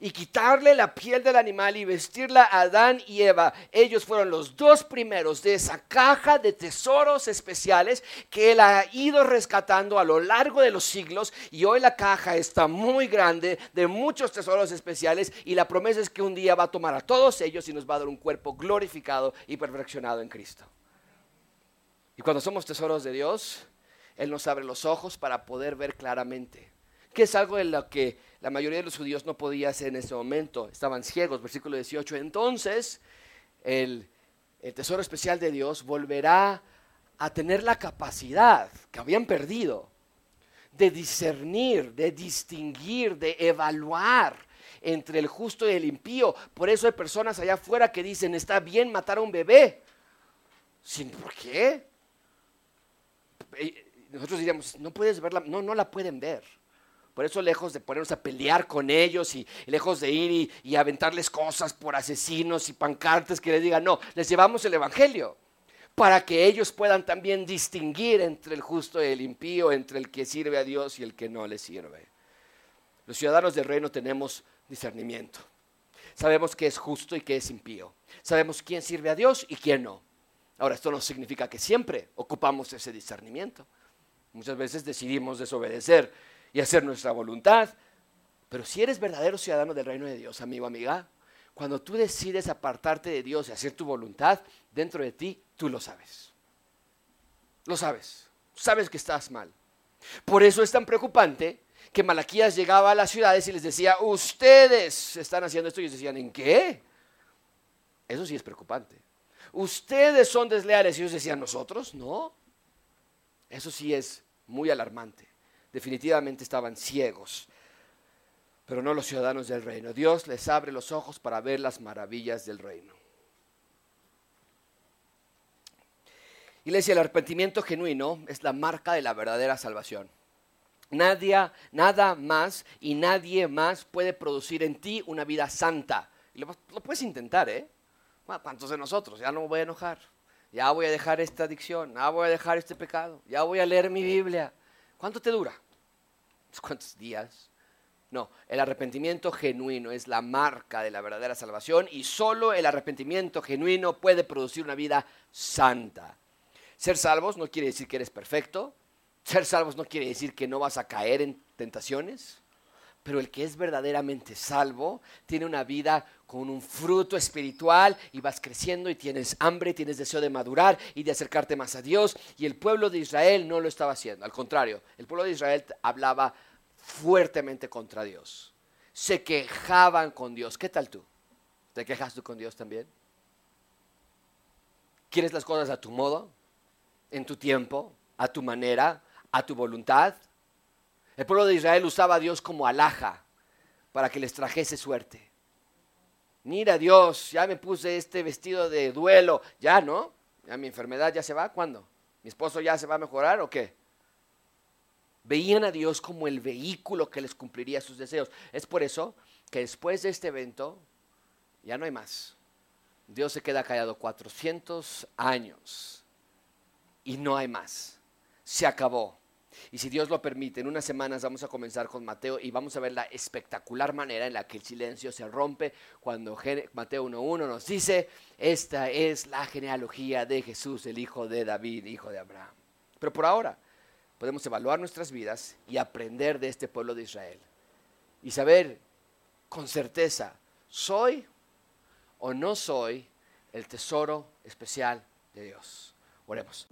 y quitarle la piel del animal y vestirla a Adán y Eva. Ellos fueron los dos primeros de esa caja de tesoros especiales que él ha ido rescatando a lo largo de los siglos y hoy la caja está muy grande de muchos tesoros especiales y la promesa es que un día va a tomar a todos ellos y nos va a dar un cuerpo glorificado y perfeccionado en Cristo. Y cuando somos tesoros de Dios, Él nos abre los ojos para poder ver claramente, que es algo de lo que la mayoría de los judíos no podía hacer en ese momento, estaban ciegos, versículo 18. Entonces, el, tesoro especial de Dios volverá a tener la capacidad que habían perdido de discernir, de distinguir, de evaluar entre el justo y el impío. Por eso hay personas allá afuera que dicen, está bien matar a un bebé. ¿Sin por qué? Nosotros diríamos, no puedes verla, no, no la pueden ver. Por eso lejos de ponernos a pelear con ellos y, lejos de ir y, aventarles cosas por asesinos y pancartas que les digan, no, les llevamos el Evangelio para que ellos puedan también distinguir entre el justo y el impío, entre el que sirve a Dios y el que no le sirve. Los ciudadanos del reino tenemos discernimiento. Sabemos qué es justo y qué es impío. Sabemos quién sirve a Dios y quién no. Ahora, esto no significa que siempre ocupamos ese discernimiento. Muchas veces decidimos desobedecer y hacer nuestra voluntad. Pero si eres verdadero ciudadano del reino de Dios, amigo, amiga, cuando tú decides apartarte de Dios y hacer tu voluntad, dentro de ti, tú lo sabes. Lo sabes. Sabes que estás mal. Por eso es tan preocupante que Malaquías llegaba a las ciudades y les decía, ustedes están haciendo esto y ellos decían, ¿en qué? Eso sí es preocupante. Ustedes son desleales y ellos decían, nosotros no. Eso sí es muy alarmante definitivamente estaban ciegos, pero no los ciudadanos del reino. Dios les abre los ojos para ver las maravillas del reino. Iglesia, el arrepentimiento genuino es la marca de la verdadera salvación. Nadie, nada más y nadie más puede producir en ti una vida santa. lo, puedes intentar, ¿eh? ¿Cuántos de nosotros? Ya no me voy a enojar. Ya voy a dejar esta adicción. Ya voy a dejar este pecado. Ya voy a leer mi Biblia. ¿Cuánto te dura? [LAUGHS] ¿Cuántos días? No, el arrepentimiento genuino es la marca de la verdadera salvación y solo el arrepentimiento genuino puede producir una vida santa. Ser salvos no quiere decir que eres perfecto. Ser salvos no quiere decir que no vas a caer en tentaciones. Pero el que es verdaderamente salvo tiene una vida con un fruto espiritual y vas creciendo y tienes hambre, tienes deseo de madurar y de acercarte más a Dios. Y el pueblo de Israel no lo estaba haciendo. Al contrario, el pueblo de Israel hablaba fuertemente contra Dios. Se quejaban con Dios. ¿Qué tal tú? ¿Te quejas tú con Dios también? ¿Quieres las cosas a tu modo? en tu tiempo, a tu manera, a tu voluntad. El pueblo de Israel usaba a Dios como alhaja para que les trajese suerte. Mira Dios, ya me puse este vestido de duelo, ya no, ya mi enfermedad ya se va, ¿cuándo? ¿Mi esposo ya se va a mejorar o qué? Veían a Dios como el vehículo que les cumpliría sus deseos. Es por eso que después de este evento ya no hay más. Dios se queda callado 400 años y no hay más. Se acabó. Y si Dios lo permite, en unas semanas vamos a comenzar con Mateo y vamos a ver la espectacular manera en la que el silencio se rompe cuando Mateo 1.1 nos dice, esta es la genealogía de Jesús, el hijo de David, hijo de Abraham. Pero por ahora podemos evaluar nuestras vidas y aprender de este pueblo de Israel y saber con certeza, ¿soy o no soy el tesoro especial de Dios? Oremos.